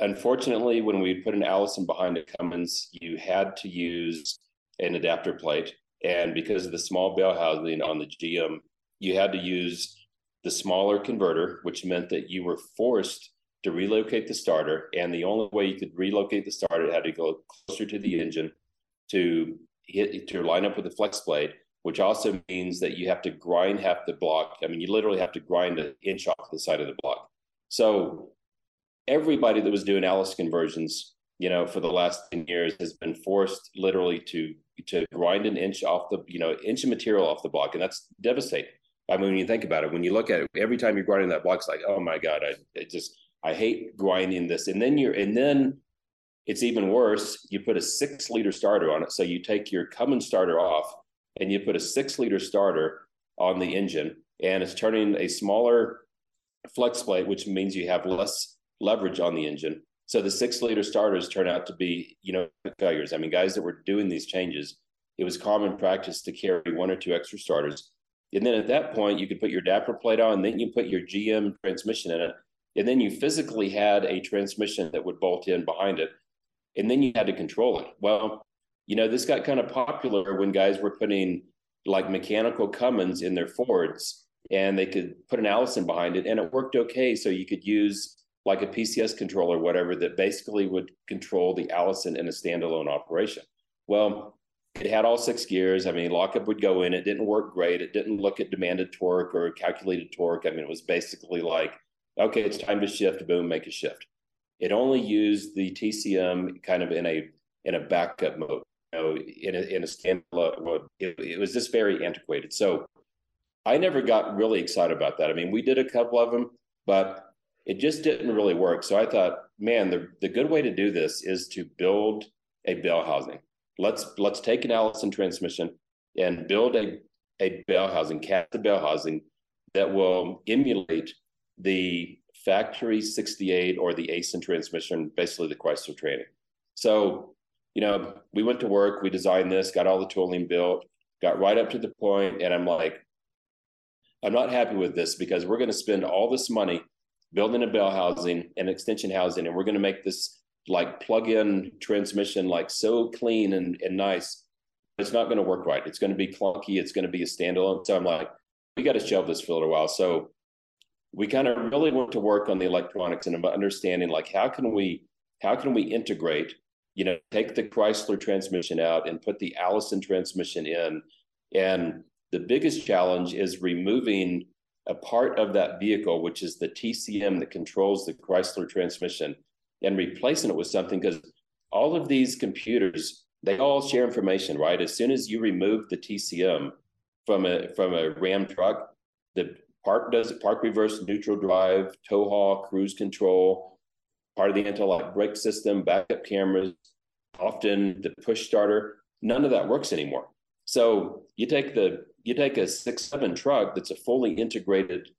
unfortunately, when we put an Allison behind a Cummins, you had to use an adapter plate, and because of the small bell housing on the GM, you had to use the smaller converter, which meant that you were forced to relocate the starter. And the only way you could relocate the starter had to go closer to the engine to hit to line up with the flex plate, which also means that you have to grind half the block. I mean, you literally have to grind an inch off the side of the block. So everybody that was doing Alice conversions, you know, for the last 10 years has been forced literally to to grind an inch off the, you know, inch of material off the block. And that's devastating. I mean, when you think about it, when you look at it, every time you're grinding that block, it's like, oh my God, I just, I hate grinding this. And then you're, and then it's even worse. You put a six liter starter on it. So you take your Cummins starter off and you put a six liter starter on the engine and it's turning a smaller flex plate, which means you have less leverage on the engine. So the six liter starters turn out to be, you know, failures. I mean, guys that were doing these changes, it was common practice to carry one or two extra starters and then at that point, you could put your adapter plate on, and then you put your GM transmission in it. And then you physically had a transmission that would bolt in behind it. And then you had to control it. Well, you know, this got kind of popular when guys were putting like mechanical Cummins in their Fords and they could put an Allison behind it and it worked okay. So you could use like a PCS controller, whatever, that basically would control the Allison in a standalone operation. Well, it had all six gears. I mean, lockup would go in. It didn't work great. It didn't look at demanded torque or calculated torque. I mean, it was basically like, okay, it's time to shift. Boom, make a shift. It only used the TCM kind of in a in a backup mode. You know, in a in a standalone mode. It, it was just very antiquated. So I never got really excited about that. I mean, we did a couple of them, but it just didn't really work. So I thought, man, the the good way to do this is to build a bell housing let's let's take an Allison transmission and build a a bell housing, cast a bell housing that will emulate the factory 68 or the Aisin transmission, basically the Chrysler training. So, you know, we went to work, we designed this, got all the tooling built. got right up to the point, and I'm like, I'm not happy with this because we're going to spend all this money building a bell housing and extension housing, and we're going to make this like plug-in transmission like so clean and, and nice. It's not going to work right. It's going to be clunky. It's going to be a standalone. So I'm like, we got to shelve this for a little while. So we kind of really want to work on the electronics and understanding like how can we how can we integrate you know take the chrysler transmission out and put the allison transmission in and the biggest challenge is removing a part of that vehicle which is the tcm that controls the chrysler transmission and replacing it with something because all of these computers they all share information right? As soon as you remove the tcm from a from a ram truck the park does park reverse neutral drive tow haul cruise control part of the anti-lock brake system backup cameras often the push starter none of that works anymore. So you take the you take a six seven truck that's a fully integrated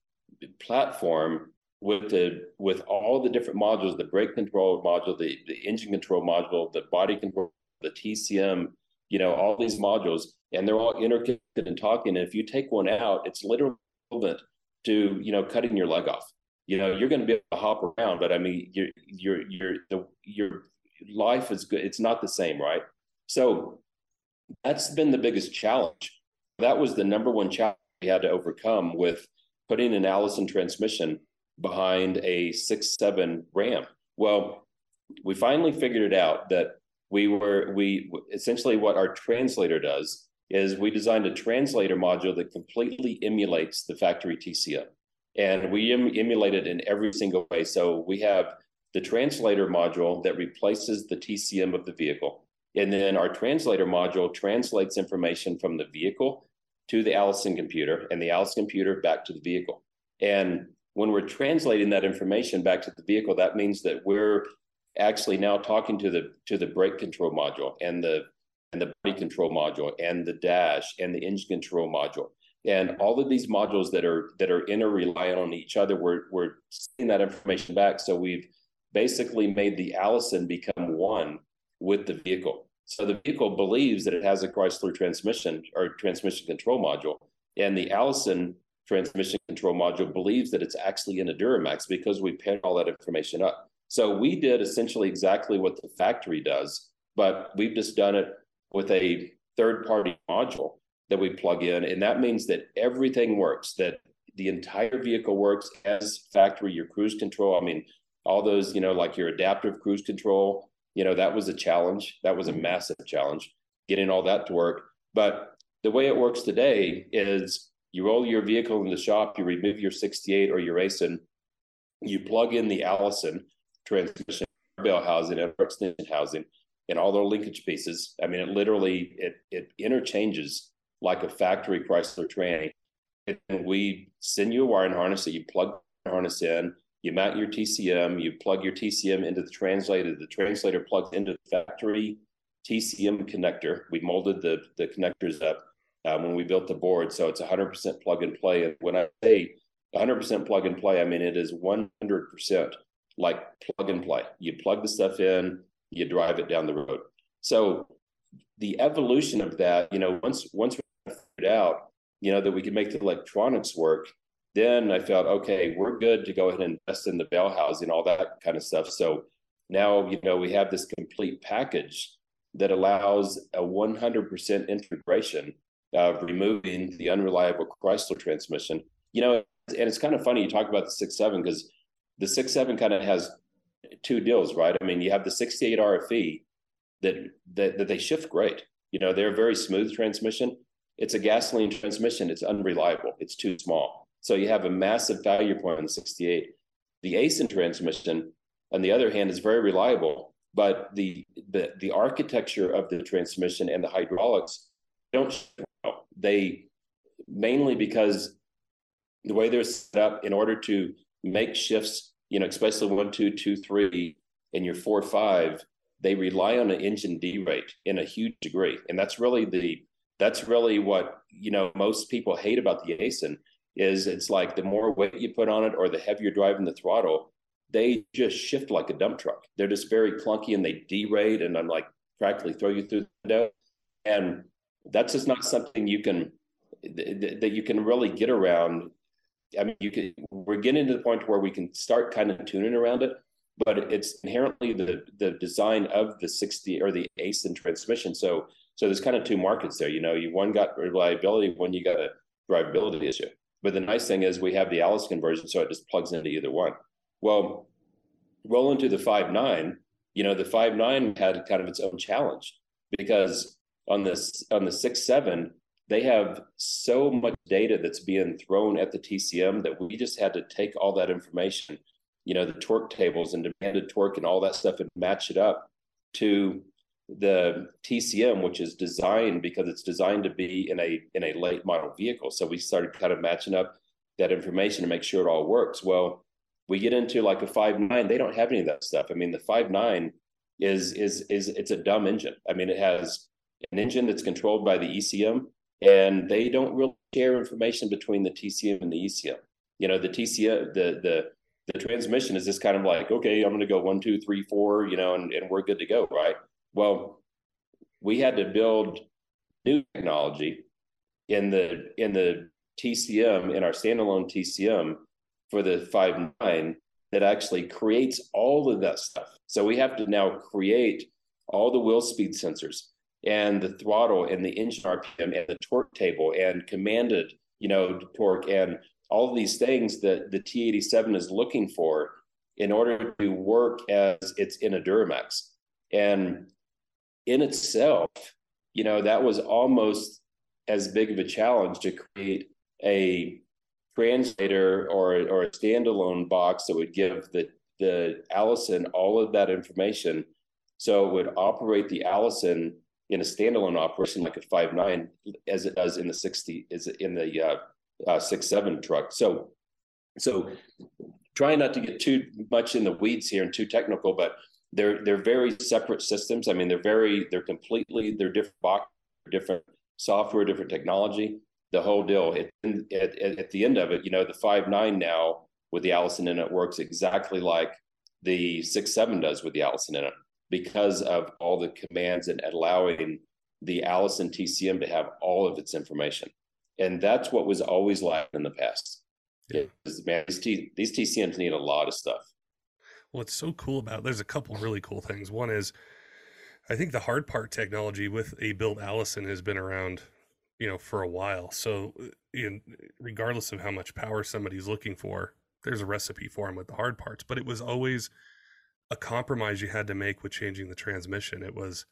platform with the with all the different modules the brake control module the, the engine control module the body control the tcm you know all these modules and they're all interconnected and talking. And if you take one out it's literally equivalent to you know cutting your leg off. You know you're going to be able to hop around but i mean your your your the your life is good. It's not the same right? So that's been the biggest challenge that was the number one challenge we had to overcome with putting an allison transmission behind a six seven ram well we finally figured it out that we were we essentially what our translator does is we designed a translator module that completely emulates the factory TCM. And we em- emulate it in every single way. So we have the translator module that replaces the TCM of the vehicle. And then our translator module translates information from the vehicle to the Allison computer and the Allison computer back to the vehicle. And when we're translating that information back to the vehicle, that means that we're actually now talking to the to the brake control module and the and the body control module and the dash and the engine control module. And all of these modules that are that are interreliant on each other we're we're seeing that information back. So we've basically made the allison become one with the vehicle so the vehicle believes that it has a chrysler transmission or transmission control module and the allison transmission control module believes that it's actually in a duramax because we paired all that information up so we did essentially exactly what the factory does but we've just done it with a third party module that we plug in. And that means that everything works, that the entire vehicle works as factory, your cruise control. I mean, all those, you know, like your adaptive cruise control, you know, that was a challenge. That was a mm-hmm. massive challenge getting all that to work. But the way it works today is you roll your vehicle in the shop, you remove your 68 or your Aisin, you plug in the Allison transmission bell housing and extension housing, and all their linkage pieces. I mean, it literally it it interchanges like a factory Chrysler tranny. And we send you a wiring harness that you plug the harness in, you mount your TCM, you plug your TCM into the translator. The translator plugs into the factory TCM connector. We molded the the connectors up um, when we built the board, so it's 100% plug and play. And when I say 100% plug and play, I mean it is 100% like plug and play. You plug the stuff in, you drive it down the road. So the evolution of that, you know, once once we figured out, you know, that we could make the electronics work, then I felt okay, we're good to go ahead and invest in the bell housing, all that kind of stuff. So now, you know, we have this complete package that allows a 100% integration of removing the unreliable Chrysler transmission. You know, and it's kind of funny you talk about the six seven because the six seven kind of has two deals, right? I mean, you have the 68 RFE that, that that they shift great. You know, they're a very smooth transmission. It's a gasoline transmission. It's unreliable. It's too small. So you have a massive value point the 68. The Aisin transmission, on the other hand, is very reliable, but the the the architecture of the transmission and the hydraulics don't. They mainly because the way they're set up in order to make shifts you know, especially one, two, two, three, and your four, five, they rely on an engine derate in a huge degree. And that's really the that's really what you know most people hate about the Aisin is it's like the more weight you put on it or the heavier driving the throttle, they just shift like a dump truck. They're just very clunky and they derate and I'm like practically throw you through the window. And that's just not something you can that you can really get around. I mean, you can. We're getting to the point where we can start kind of tuning around it, but it's inherently the the design of the 60 or the Aisin transmission. So so there's kind of two markets there. You know, you one got reliability, one you got a drivability issue. But the nice thing is we have the Alice conversion, so it just plugs into either one. Well, roll into the five nine. You know, the five nine had kind of its own challenge because on this on the six seven they have so much data that's being thrown at the TCM that we just had to take all that information, you know, the torque tables and demanded torque and all that stuff and match it up to the TCM, which is designed because it's designed to be in a in a late model vehicle. So we started kind of matching up that information to make sure it all works. Well, we get into like a five nine, they don't have any of that stuff. I mean, the five nine is is is it's a dumb engine. I mean, it has an engine that's controlled by the ECM, and they don't really share information between the TCM and the ECM. You know, the TCM, the the the transmission is just kind of like, okay, I'm going to go one, two, three, four, you know, and, and we're good to go, right? Well, we had to build new technology in the in the TCM in our standalone TCM for the five nine that actually creates all of that stuff. So we have to now create all the wheel speed sensors and the throttle and the engine RPM and the torque table and commanded, you know, torque and all these things that the T87 is looking for in order to work as it's in a Duramax. And in itself, you know, that was almost as big of a challenge to create a translator or, or a standalone box that would give the, the Allison all of that information. So it would operate the Allison in a standalone operation like a five nine as it does in the 60 is in the uh, uh, six seven truck. So, so trying not to get too much in the weeds here and too technical, but they're they're very separate systems. I mean, they're very they're completely they're different box, different software, different technology. The whole deal. It, at, at the end of it, you know, the five nine now with the Allison in it works exactly like the six seven does with the Allison in it because of all the commands and allowing the Allison TCM to have all of its information. And that's what was always lacking in the past. Yeah. man, these, T, these TCMs need a lot of stuff. What's so cool about there's a couple really cool things. One is I think the hard part technology with a built Allison has been around, you know, for a while. So, uh, in, regardless of how much power somebody's looking for, there's a recipe for them with the hard parts. But it was always a compromise you had to make with changing the transmission. It was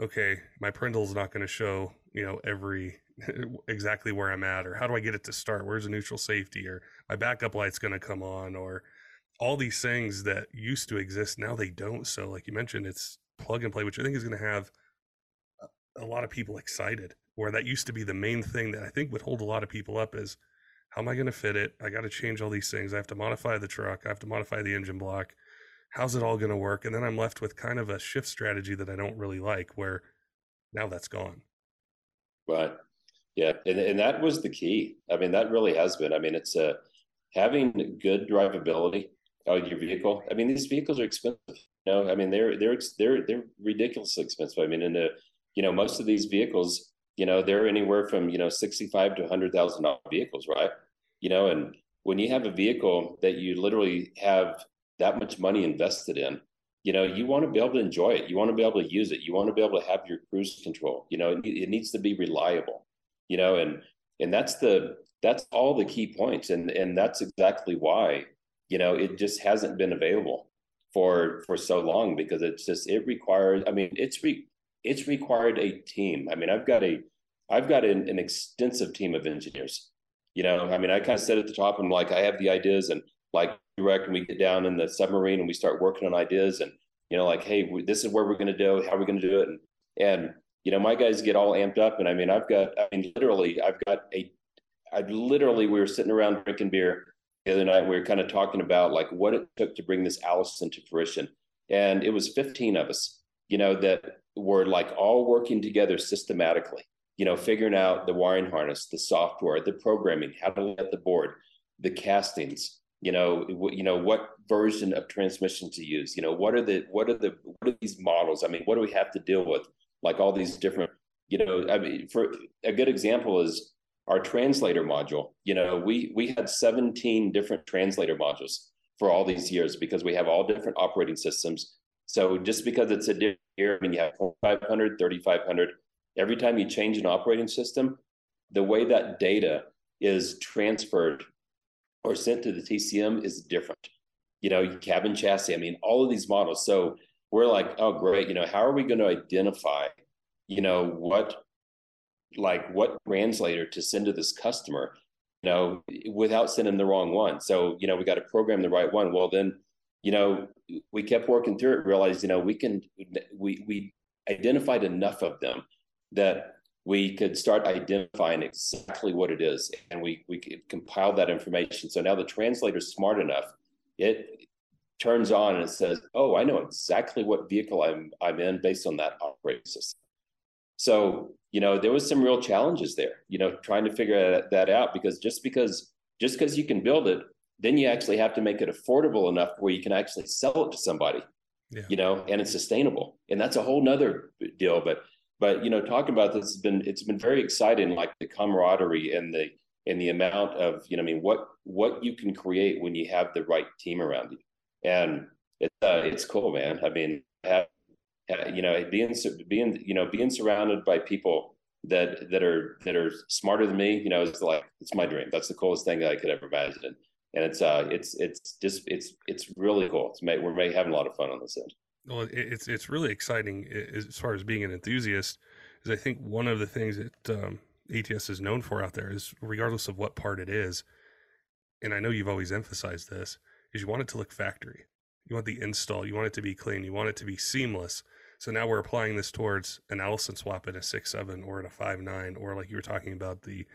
okay. My Prindle's not going to show, you know, every *laughs* exactly where I'm at, or how do I get it to start? Where's the neutral safety, or my backup light's going to come on, or all these things that used to exist now they don't. So, like you mentioned, it's plug and play, which I think is going to have a lot of people excited. Where that used to be the main thing that I think would hold a lot of people up is how am I going to fit it? I got to change all these things. I have to modify the truck. I have to modify the engine block. How's it all going to work? And then I'm left with kind of a shift strategy that I don't really like, where now that's gone. Right. Yeah, and, and that was the key. I mean, that really has been. I mean, it's a having good drivability of your vehicle. I mean, these vehicles are expensive. You know, I mean, they're they're they're they're ridiculously expensive. I mean, in the you know, most of these vehicles, you know, they're anywhere from you know sixty five to hundred thousand dollar vehicles, right? You know, and when you have a vehicle that you literally have that much money invested in, you know, you want to be able to enjoy it. You want to be able to use it. You want to be able to have your cruise control. You know, it, it needs to be reliable. You know, and and that's the that's all the key points, and and that's exactly why you know it just hasn't been available for for so long because it's just it requires i mean it's re, it's required a team. I mean i've got a i've got an, an extensive team of engineers you know? I mean i kind of said at the top i'm like i have the ideas and like direct and we get down in the submarine and we start working on ideas and you know like hey we, this is where we're going to do how are we going to do it. And and you know my guys get all amped up and i mean i've got i mean literally i've got a i literally we were sitting around drinking beer the other night we were kind of talking about like what it took to bring this Allison to fruition. And it was 15 of us, you know, that were like all working together systematically, you know, figuring out the wiring harness, the software, the programming, how to let the board, the castings, you know, you know, what version of transmission to use, you know, what are the, what are the, what are these models? I mean, what do we have to deal with? Like all these different you know, I mean, for a good example is our translator module. You know, we we had 17 different translator modules for all these years because we have all different operating systems. So just because it's a different year, I mean, you have 500, 3500. Every time you change an operating system, the way that data is transferred or sent to the TCM is different. You know, cabin chassis. I mean, all of these models. So we're like, oh, great. You know, how are we going to identify you know what like what translator to send to this customer you know without sending the wrong one. So you know we got to program the right one. Well then you know we kept working through it realized you know we can we we identified enough of them that we could start identifying exactly what it is and we we could compile that information. So now the translator's smart enough it turns on and it says oh i know exactly what vehicle i'm i'm in based on that operating system. So, you know, there was some real challenges there, you know, trying to figure that out because just because just because you can build it, then you actually have to make it affordable enough where you can actually sell it to somebody, yeah. you know, and it's sustainable. And that's a whole nother deal. But but you know, talking about this has been it's been very exciting, like the camaraderie and the and the amount of, you know, I mean, what what you can create when you have the right team around you. And it's uh, it's cool, man. I mean, I have you know, being being you know being surrounded by people that that are that are smarter than me, you know, it's like it's my dream. That's the coolest thing I could ever imagine. And it's uh it's it's just it's it's really cool. It's we're may, having a lot of fun on this end. Well, it's it's really exciting as far as being an enthusiast. Is I think one of the things that um, ATS is known for out there is, regardless of what part it is, and I know you've always emphasized this, is you want it to look factory. You want the install. You want it to be clean. You want it to be seamless. So now we're applying this towards an Allison swap in a six seven or in a five nine, or like you were talking about the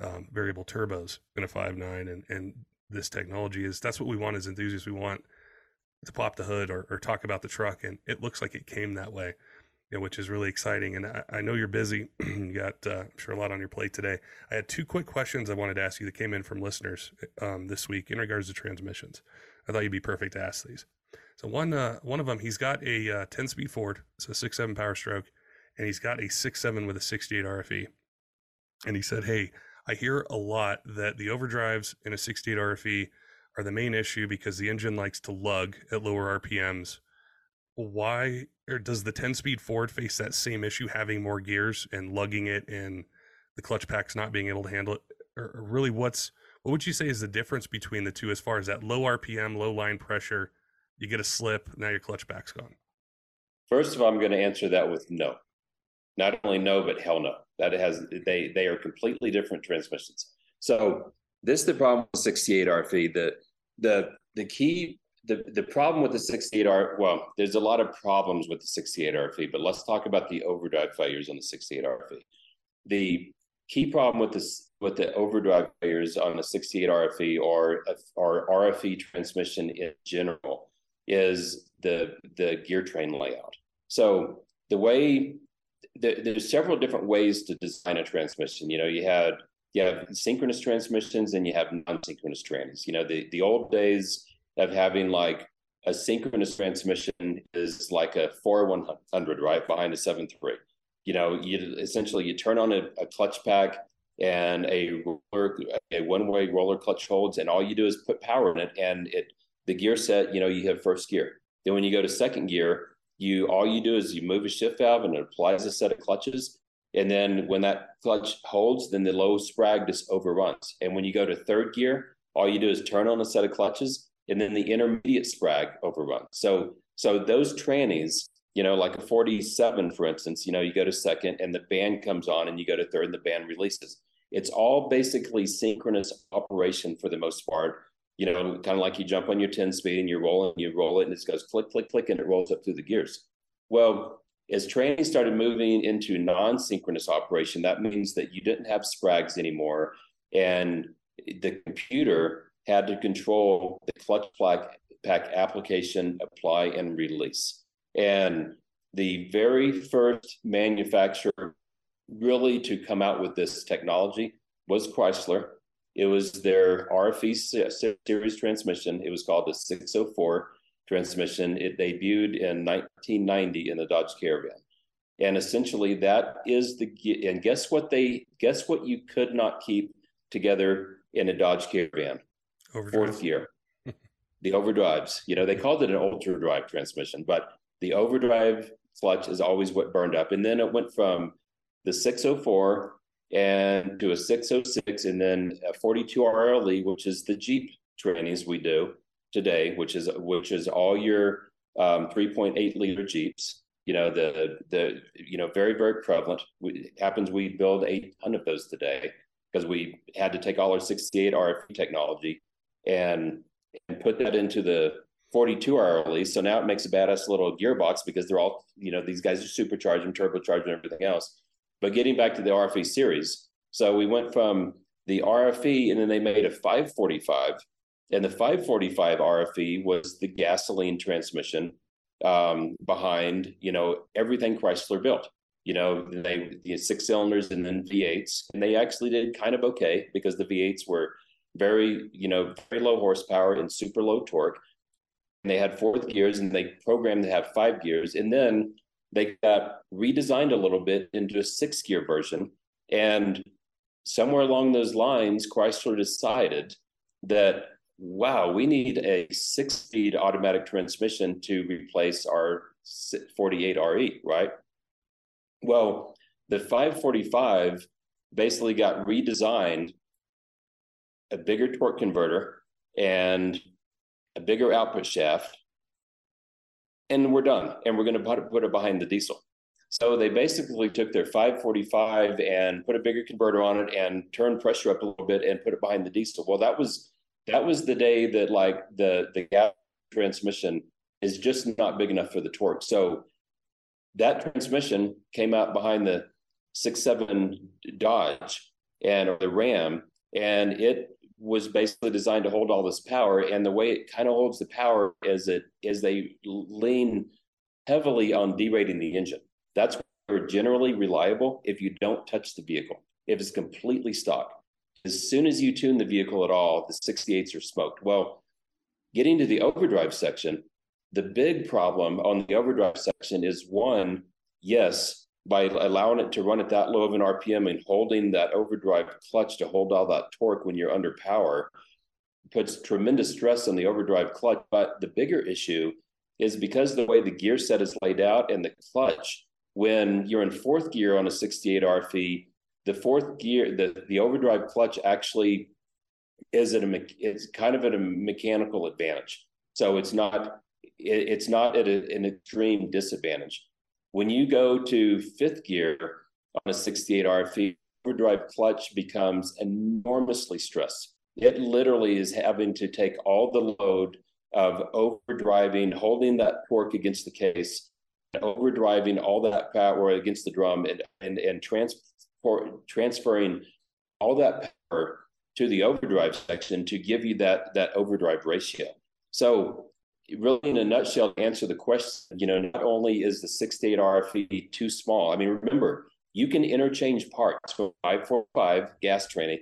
um, variable turbos in a five nine, and and this technology is that's what we want as enthusiasts. We want to pop the hood or, or talk about the truck, and it looks like it came that way. You know, which is really exciting. And I, I know you're busy. *clears throat* you got, uh, I'm sure, a lot on your plate today. I had two quick questions I wanted to ask you that came in from listeners um, this week in regards to transmissions. I thought you'd be perfect to ask these. So one uh, one of them, he's got a uh, 10 speed Ford, so six seven power stroke, and he's got a six seven with a 68 RFE. And he said, "Hey, I hear a lot that the overdrives in a 68 RFE are the main issue because the engine likes to lug at lower RPMs. Why or does the 10 speed Ford face that same issue, having more gears and lugging it, and the clutch packs not being able to handle it? Or, or really, what's what would you say is the difference between the two as far as that low RPM, low line pressure?" You get a slip, now your clutch back's gone? First of all, I'm going to answer that with no. Not only no, but hell no. That has they they are completely different transmissions. So this is the problem with 68 RFE. The the the key the the problem with the 68 R well, there's a lot of problems with the 68 RFE, but let's talk about the overdrive failures on the 68 RFE. The key problem with this with the overdrive failures on the 68 RFE or or RFE transmission in general is the the gear train layout. So the way the, there's several different ways to design a transmission. You know, you had you have synchronous transmissions and you have non-synchronous trannies. You know, the the old days of having like a synchronous transmission is like a four one hundred right behind a seven three. You know, you essentially you turn on a, a clutch pack and a roller, a one way roller clutch holds, and all you do is put power in it, and it the gear set, you know, you have first gear. Then when you go to second gear, you all you do is you move a shift valve and it applies a set of clutches. And then when that clutch holds, then the low sprag just overruns. And when you go to third gear, all you do is turn on a set of clutches and then the intermediate sprag overruns. So so those trannies, you know, like a 47, for instance, you know, you go to second and the band comes on and you go to third and the band releases. It's all basically synchronous operation for the most part you know, kind of like you jump on your 10 speed and you roll and you roll it and it goes click, click, click, and it rolls up through the gears. Well, as training started moving into non-synchronous operation, that means that you didn't have sprags anymore. And the computer had to control the clutch pack application, apply, and release. And the very first manufacturer really to come out with this technology was Chrysler it was their RFE series transmission. It was called the 604 transmission. It debuted in 1990 in the Dodge Caravan. And essentially, that is the and guess what they guess what you could not keep together in a Dodge Caravan, overdrive. fourth year. *laughs* the overdrives. You know, they called it an ultra drive transmission, but the overdrive clutch is always what burned up. And then it went from the 604 and to a 606 and then a 42 RLE, which is the Jeep trainings we do today, which is which is all your um, 3.8 liter Jeeps. You know the the you know very very prevalent. We, happens we build a ton of those today because we had to take all our 68 RFE technology and and put that into the 42 RLE. So now it makes a badass little gearbox because they're all you know these guys are supercharged and turbocharged and everything else. But getting back to the RFE series, so we went from the RFE and then they made a 545 and the 545 RFE was the gasoline transmission um, behind, you know, everything Chrysler built. You know, they the six cylinders and then V8s, and they actually did kind of okay because the V8s were very, you know, very low horsepower and super low torque. And they had fourth gears, and they programmed to have five gears, and then they got redesigned a little bit into a six gear version. And somewhere along those lines, Chrysler decided that wow, we need a six speed automatic transmission to replace our 48RE, right? Well, the 545 basically got redesigned a bigger torque converter and a bigger output shaft and we're done and we're going to put, it behind the diesel so they basically took their 545 and put a bigger converter on it and turned pressure up a little bit and put it behind the diesel well that was that was the day that like the the gas transmission is just not big enough for the torque. So that transmission came out behind the six seven Dodge and or the Ram, and it was basically designed to hold all this power. And the way it kind of holds the power is it is they lean heavily on derating the engine. That's where generally reliable if you don't touch the vehicle. If it's completely stock as soon as you tune the vehicle at all, the 68s are smoked. Well, getting to the overdrive section, the big problem on the overdrive section is one, yes, by allowing it to run at that low of an RPM and holding that overdrive clutch to hold all that torque when you're under power puts tremendous stress on the overdrive clutch. But the bigger issue is because the way the gear set is laid out and the clutch, when you're in fourth gear on a 68 RFE, the fourth gear, the, the overdrive clutch actually is at a it's kind of at a mechanical advantage. So it's not it, it's not at a, an extreme disadvantage. When you go to fifth gear on a 68 RFE, overdrive clutch becomes enormously stressed. It literally is having to take all the load of overdriving, holding that torque against the case, overdriving all that power against the drum, and and and trans for transferring all that power to the overdrive section to give you that that overdrive ratio. So really in a nutshell answer the question, you know, not only is the 68 RFE too small, I mean, remember, you can interchange parts from 545 gas training.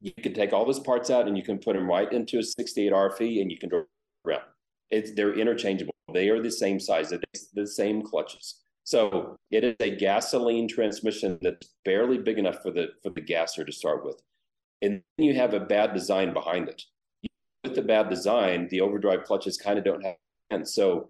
You can take all those parts out and you can put them right into a 68 RFE and you can drive around. It's, they're interchangeable. They are the same size, they're the same clutches. So it is a gasoline transmission that's barely big enough for the for the gasser to start with, and then you have a bad design behind it. With the bad design, the overdrive clutches kind of don't have. And so,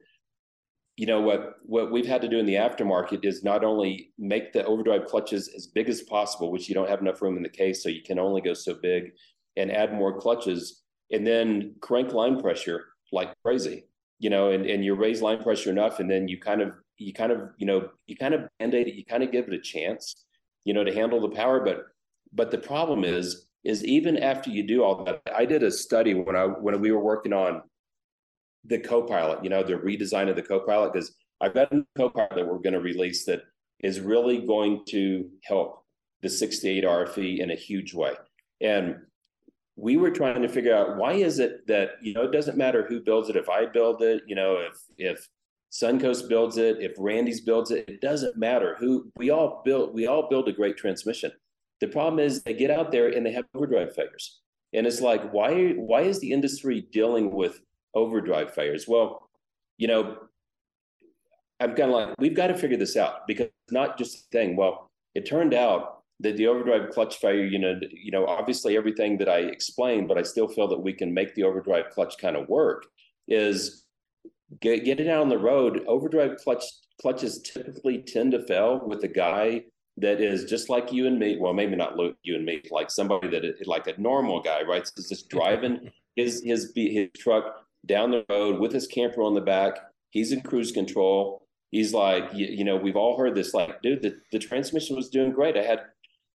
you know what what we've had to do in the aftermarket is not only make the overdrive clutches as big as possible, which you don't have enough room in the case, so you can only go so big, and add more clutches, and then crank line pressure like crazy you know, and, and you raise line pressure enough, and then you kind of you kind of you know you kind of band-aid it you kind of give it a chance you know to handle the power but but the problem is is even after you do all that i did a study when i when we were working on the copilot you know the redesign of the copilot because i've got a copilot that we're going to release that is really going to help the 68 rfe in a huge way and we were trying to figure out why is it that you know it doesn't matter who builds it if i build it you know if if Suncoast builds it, if Randy's builds it, it doesn't matter who we all build. We all build a great transmission. The problem is they get out there and they have overdrive failures, and it's like why why is the industry dealing with overdrive failures? Well, you know, I'm kind of like, we've got to figure this out because it's not just a thing. Well, it turned out that the overdrive clutch failure, you know, you know, obviously everything that I explained, but I still feel that we can make the overdrive clutch kind of work. Is get, get it out on the road. Overdrive clutch clutches typically tend to fail with a guy that is just like you and me. Well, maybe not you and me, like somebody that is like a normal guy, right? So just driving *laughs* his his his truck down the road with his camper on the back. He's in cruise control. He's like, you, you know, we've all heard this, like, dude, the, the transmission was doing great. I had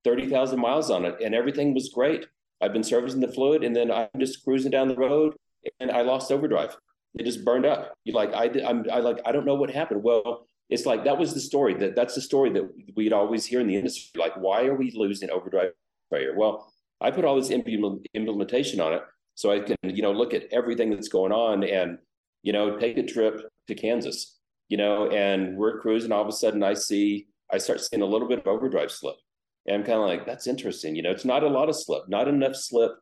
30,000 miles on it and everything was great. I've been servicing the fluid and then I'm just cruising down the road and I lost overdrive. It just burned up. You like, I, I'm, I like, I don't know what happened. Well, it's like, that was the story that that's the story that we'd always hear in the industry. Like, why are we losing overdrive failure? Well, I put all this implementation on it so I can, you know, look at everything that's going on and, you know, take a trip to Kansas, you know, and we're cruising. All of a sudden I see, I start seeing a little bit of overdrive slip. And I'm kind of like, that's interesting. You know, it's not a lot of slip, not enough slip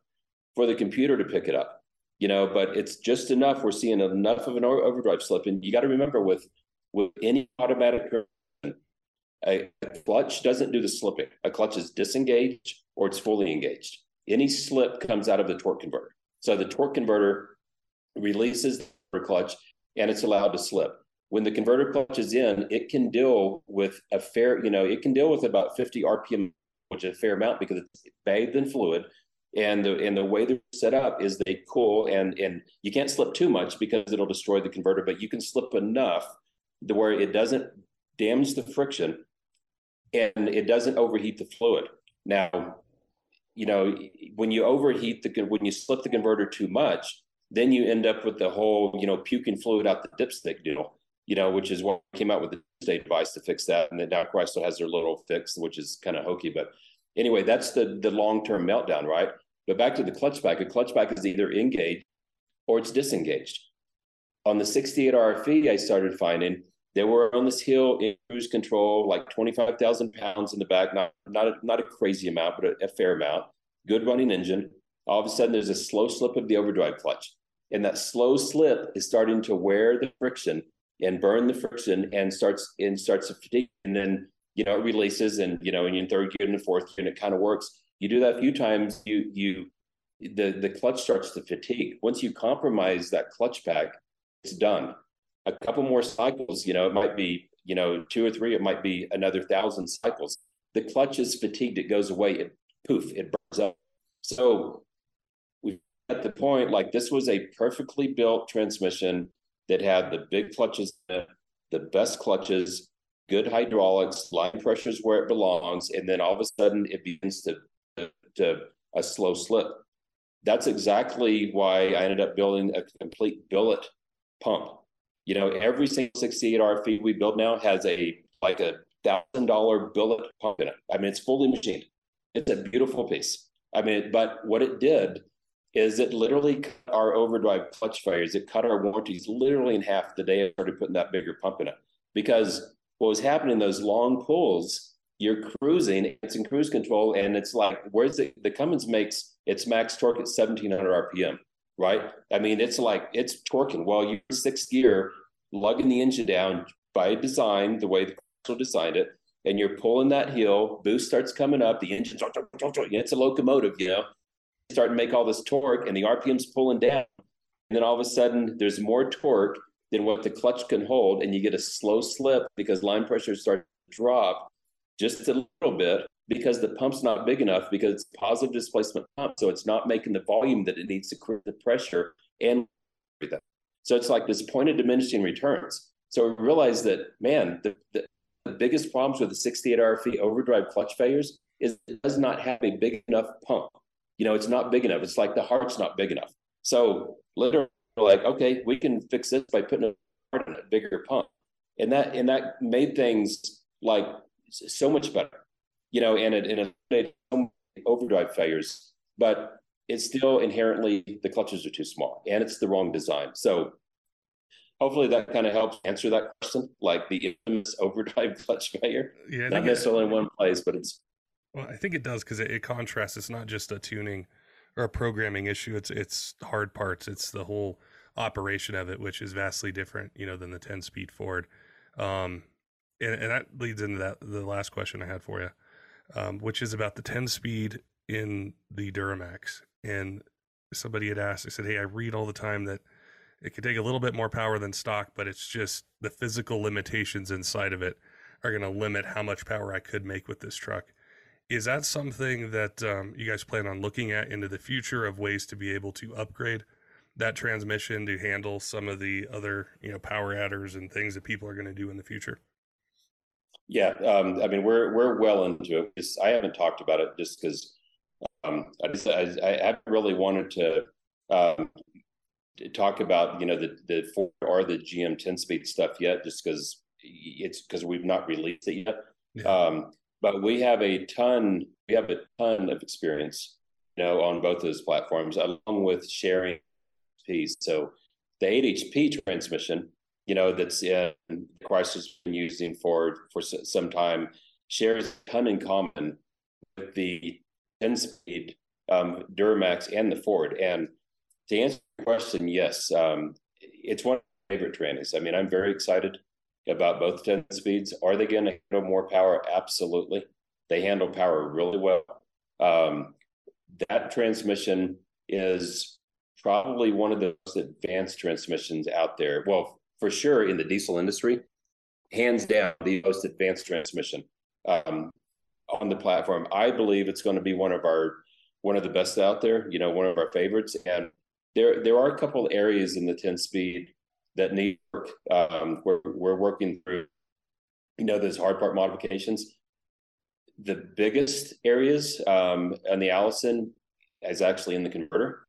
for the computer to pick it up, you know, but it's just enough. We're seeing enough of an overdrive slip. And you got to remember with, with any automatic a clutch doesn't do the slipping. A clutch is disengaged or it's fully engaged. Any slip comes out of the torque converter. So the torque converter releases the clutch and it's allowed to slip. When the converter clutch is in, it can deal with a fair, you know, it can deal with about 50 RPM, which is a fair amount because it's bathed in fluid. And the and the way they're set up is they cool and and you can't slip too much because it'll destroy the converter, but you can slip enough where it doesn't damage the friction and it doesn't overheat the fluid. Now, you know, when you overheat the when you slip the converter too much, then you end up with the whole, you know, puking fluid out the dipstick deal, you know, which is what came out with the state device to fix that. And then now Chrysler has their little fix, which is kind of hokey. But anyway, that's the the long-term meltdown, right? But back to the clutch pack, a clutch pack is either engaged or it's disengaged. On the 68 RFE, I started finding they were on this hill in cruise control, like 25,000 pounds in the back, not, not, a, not a crazy amount, but a, a fair amount. Good running engine. All of a sudden, there's a slow slip of the overdrive clutch. And that slow slip is starting to wear the friction and burn the friction and starts and starts to fatigue. And then, you know, it releases and, you know, and in third gear and fourth gear, and it kind of works. You do that a few times, you, you, the, the clutch starts to fatigue. Once you compromise that clutch pack, it's done a couple more cycles, you know, it might be, you know, two or three, it might be another thousand cycles. The clutch is fatigued, it goes away, it poof, it burns up. So we at the point like this was a perfectly built transmission that had the big clutches, the best clutches, good hydraulics, line pressures where it belongs, and then all of a sudden it begins to, to, to a slow slip. That's exactly why I ended up building a complete billet pump you know, every single 68 RFE we build now has a like a thousand dollar billet pump in it. I mean, it's fully machined. It's a beautiful piece. I mean, but what it did is it literally cut our overdrive clutch failures. It cut our warranties literally in half the day I started putting that bigger pump in it. Because what was happening, those long pulls, you're cruising, it's in cruise control, and it's like, where's the, the Cummins makes its max torque at 1700 RPM right? I mean, it's like it's torquing. Well, you're sixth gear, lugging the engine down by design, the way the Chrysler designed it, and you're pulling that hill. Boost starts coming up. The engine's it's a locomotive, you know. You start to make all this torque, and the RPM's pulling down, and then all of a sudden, there's more torque than what the clutch can hold, and you get a slow slip because line pressure starts to drop just a little bit because the pump's not big enough because it's positive displacement pump. So it's not making the volume that it needs to create the pressure and everything. So it's like this point of diminishing returns. So we realized that, man, the, the, the biggest problems with the 68 RFE overdrive clutch failures is it does not have a big enough pump. You know, it's not big enough. It's like the heart's not big enough. So literally like, okay, we can fix this by putting a heart in a bigger pump. And that and that made things like so much better you know, and it, and it overdrive failures, but it's still inherently the clutches are too small and it's the wrong design. So hopefully that kind of helps answer that question, like the infamous *laughs* overdrive clutch failure. Yeah, not necessarily in one place, but it's. Well, I think it does because it, it contrasts. It's not just a tuning or a programming issue. It's it's hard parts. It's the whole operation of it, which is vastly different, you know, than the ten speed Ford. Um, and, and that leads into that the last question I had for you, um, which is about the 10 speed in the Duramax. And somebody had asked, I said, Hey, I read all the time that it could take a little bit more power than stock, but it's just the physical limitations inside of it are going to limit how much power I could make with this truck. Is that something that um, you guys plan on looking at into the future of ways to be able to upgrade that transmission to handle some of the other you know power adders and things that people are going to do in the future? Yeah, um, I mean we're we're well into it. It's, I haven't talked about it just because um, I just I, I, really wanted to, um, talk about you know the the Ford or the GM ten speed stuff yet, just because it's because we've not released it yet. Yeah. Um, but we have a ton we have a ton of experience you know on both those platforms along with sharing piece so the 8 hp transmission you know that's uh, chrysler's been using for for some time shares a ton in common with the 10 speed um, duramax and the ford and to answer your question yes um, it's one of my favorite trannies i mean i'm very excited about both 10 speeds. Are they going to handle more power? Absolutely. They handle power really well. Um, that transmission is probably one of the most advanced transmissions out there. Well, for sure in the diesel industry, hands down, the most advanced transmission um, on the platform. I believe it's going to be one of our one of the best out there. You know, one of our favorites. And there there are a couple areas in the 10 speed that need work. Um, we're, we're working through, you know, those hard part modifications. The biggest areas um, on the Allison is actually in the converter.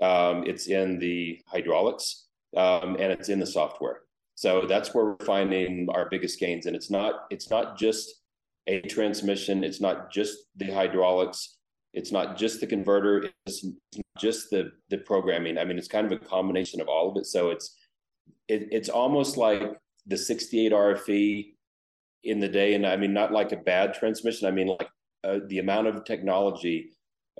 Um, it's in the hydraulics um, and it's in the software. So that's where we're finding our biggest gains. And it's not it's not just a transmission. It's not just the hydraulics. It's not just the converter. It's just the the programming. I mean, it's kind of a combination of all of it. So it's it, it's almost like the 68 RFE in the day. And I mean, not like a bad transmission. I mean, like uh, the amount of technology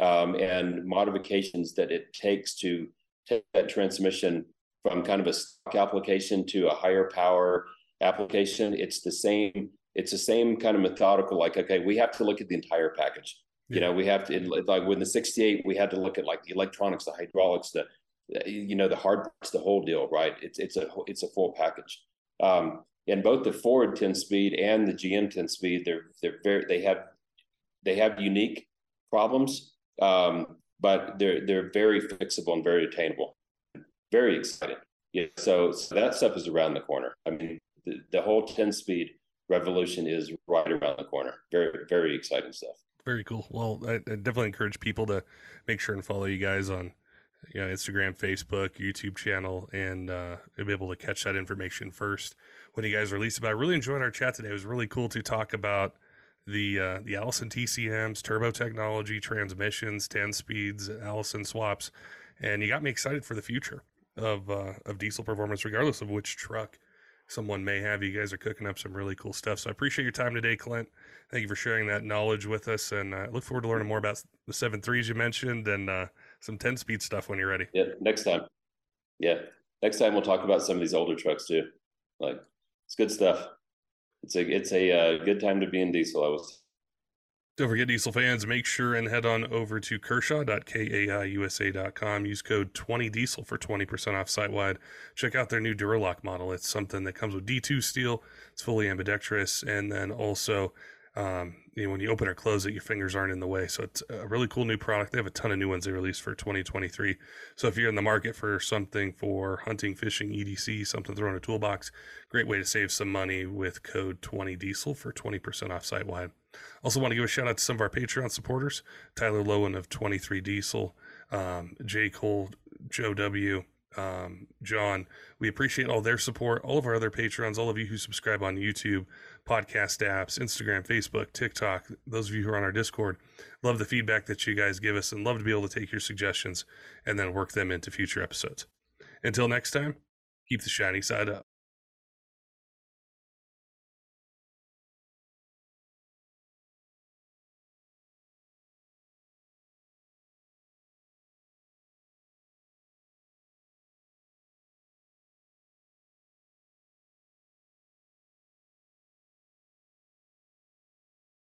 um, and modifications that it takes to take that transmission from kind of a stock application to a higher power application. It's the same. It's the same kind of methodical. Like, okay, we have to look at the entire package. Yeah. You know, we have to like with the 68, we had to look at like the electronics, the hydraulics, the you know the hard parts, the whole deal, right? It's it's a it's a full package. Um, and both the Ford 10 speed and the GM 10 speed, they're they're very they have they have unique problems, um, but they're they're very fixable and very attainable. Very exciting. Yeah. So, so that stuff is around the corner. I mean, the, the whole 10 speed revolution is right around the corner. Very very exciting stuff. Very cool. Well, I, I definitely encourage people to make sure and follow you guys on you know, Instagram, Facebook, YouTube channel, and uh, be able to catch that information first when you guys release it. But I really enjoyed our chat today. It was really cool to talk about the uh, the Allison TCMs, turbo technology, transmissions, ten speeds, Allison swaps, and you got me excited for the future of uh, of diesel performance, regardless of which truck someone may have. You guys are cooking up some really cool stuff. So I appreciate your time today, Clint. Thank you for sharing that knowledge with us, and I uh, look forward to learning more about the seven threes you mentioned and uh, some 10 speed stuff when you're ready. Yeah, next time. Yeah, next time we'll talk about some of these older trucks too. Like it's good stuff. It's a it's a uh, good time to be in diesel. I was. Don't forget, diesel fans, make sure and head on over to kershaw.kaiusa.com. Use code 20diesel for 20% off site wide. Check out their new Duralock model. It's something that comes with D2 steel. It's fully ambidextrous. And then also um, you know, when you open or close it, your fingers aren't in the way. So it's a really cool new product. They have a ton of new ones they released for 2023. So if you're in the market for something for hunting, fishing, EDC, something thrown in a toolbox, great way to save some money with code 20 diesel for 20% off site wide. Also want to give a shout out to some of our Patreon supporters, Tyler Lowen of 23 Diesel, um, J. Cole, Joe W., um, John. We appreciate all their support, all of our other patrons, all of you who subscribe on YouTube podcast apps, Instagram, Facebook, TikTok, those of you who are on our Discord. Love the feedback that you guys give us and love to be able to take your suggestions and then work them into future episodes. Until next time, keep the shiny side up.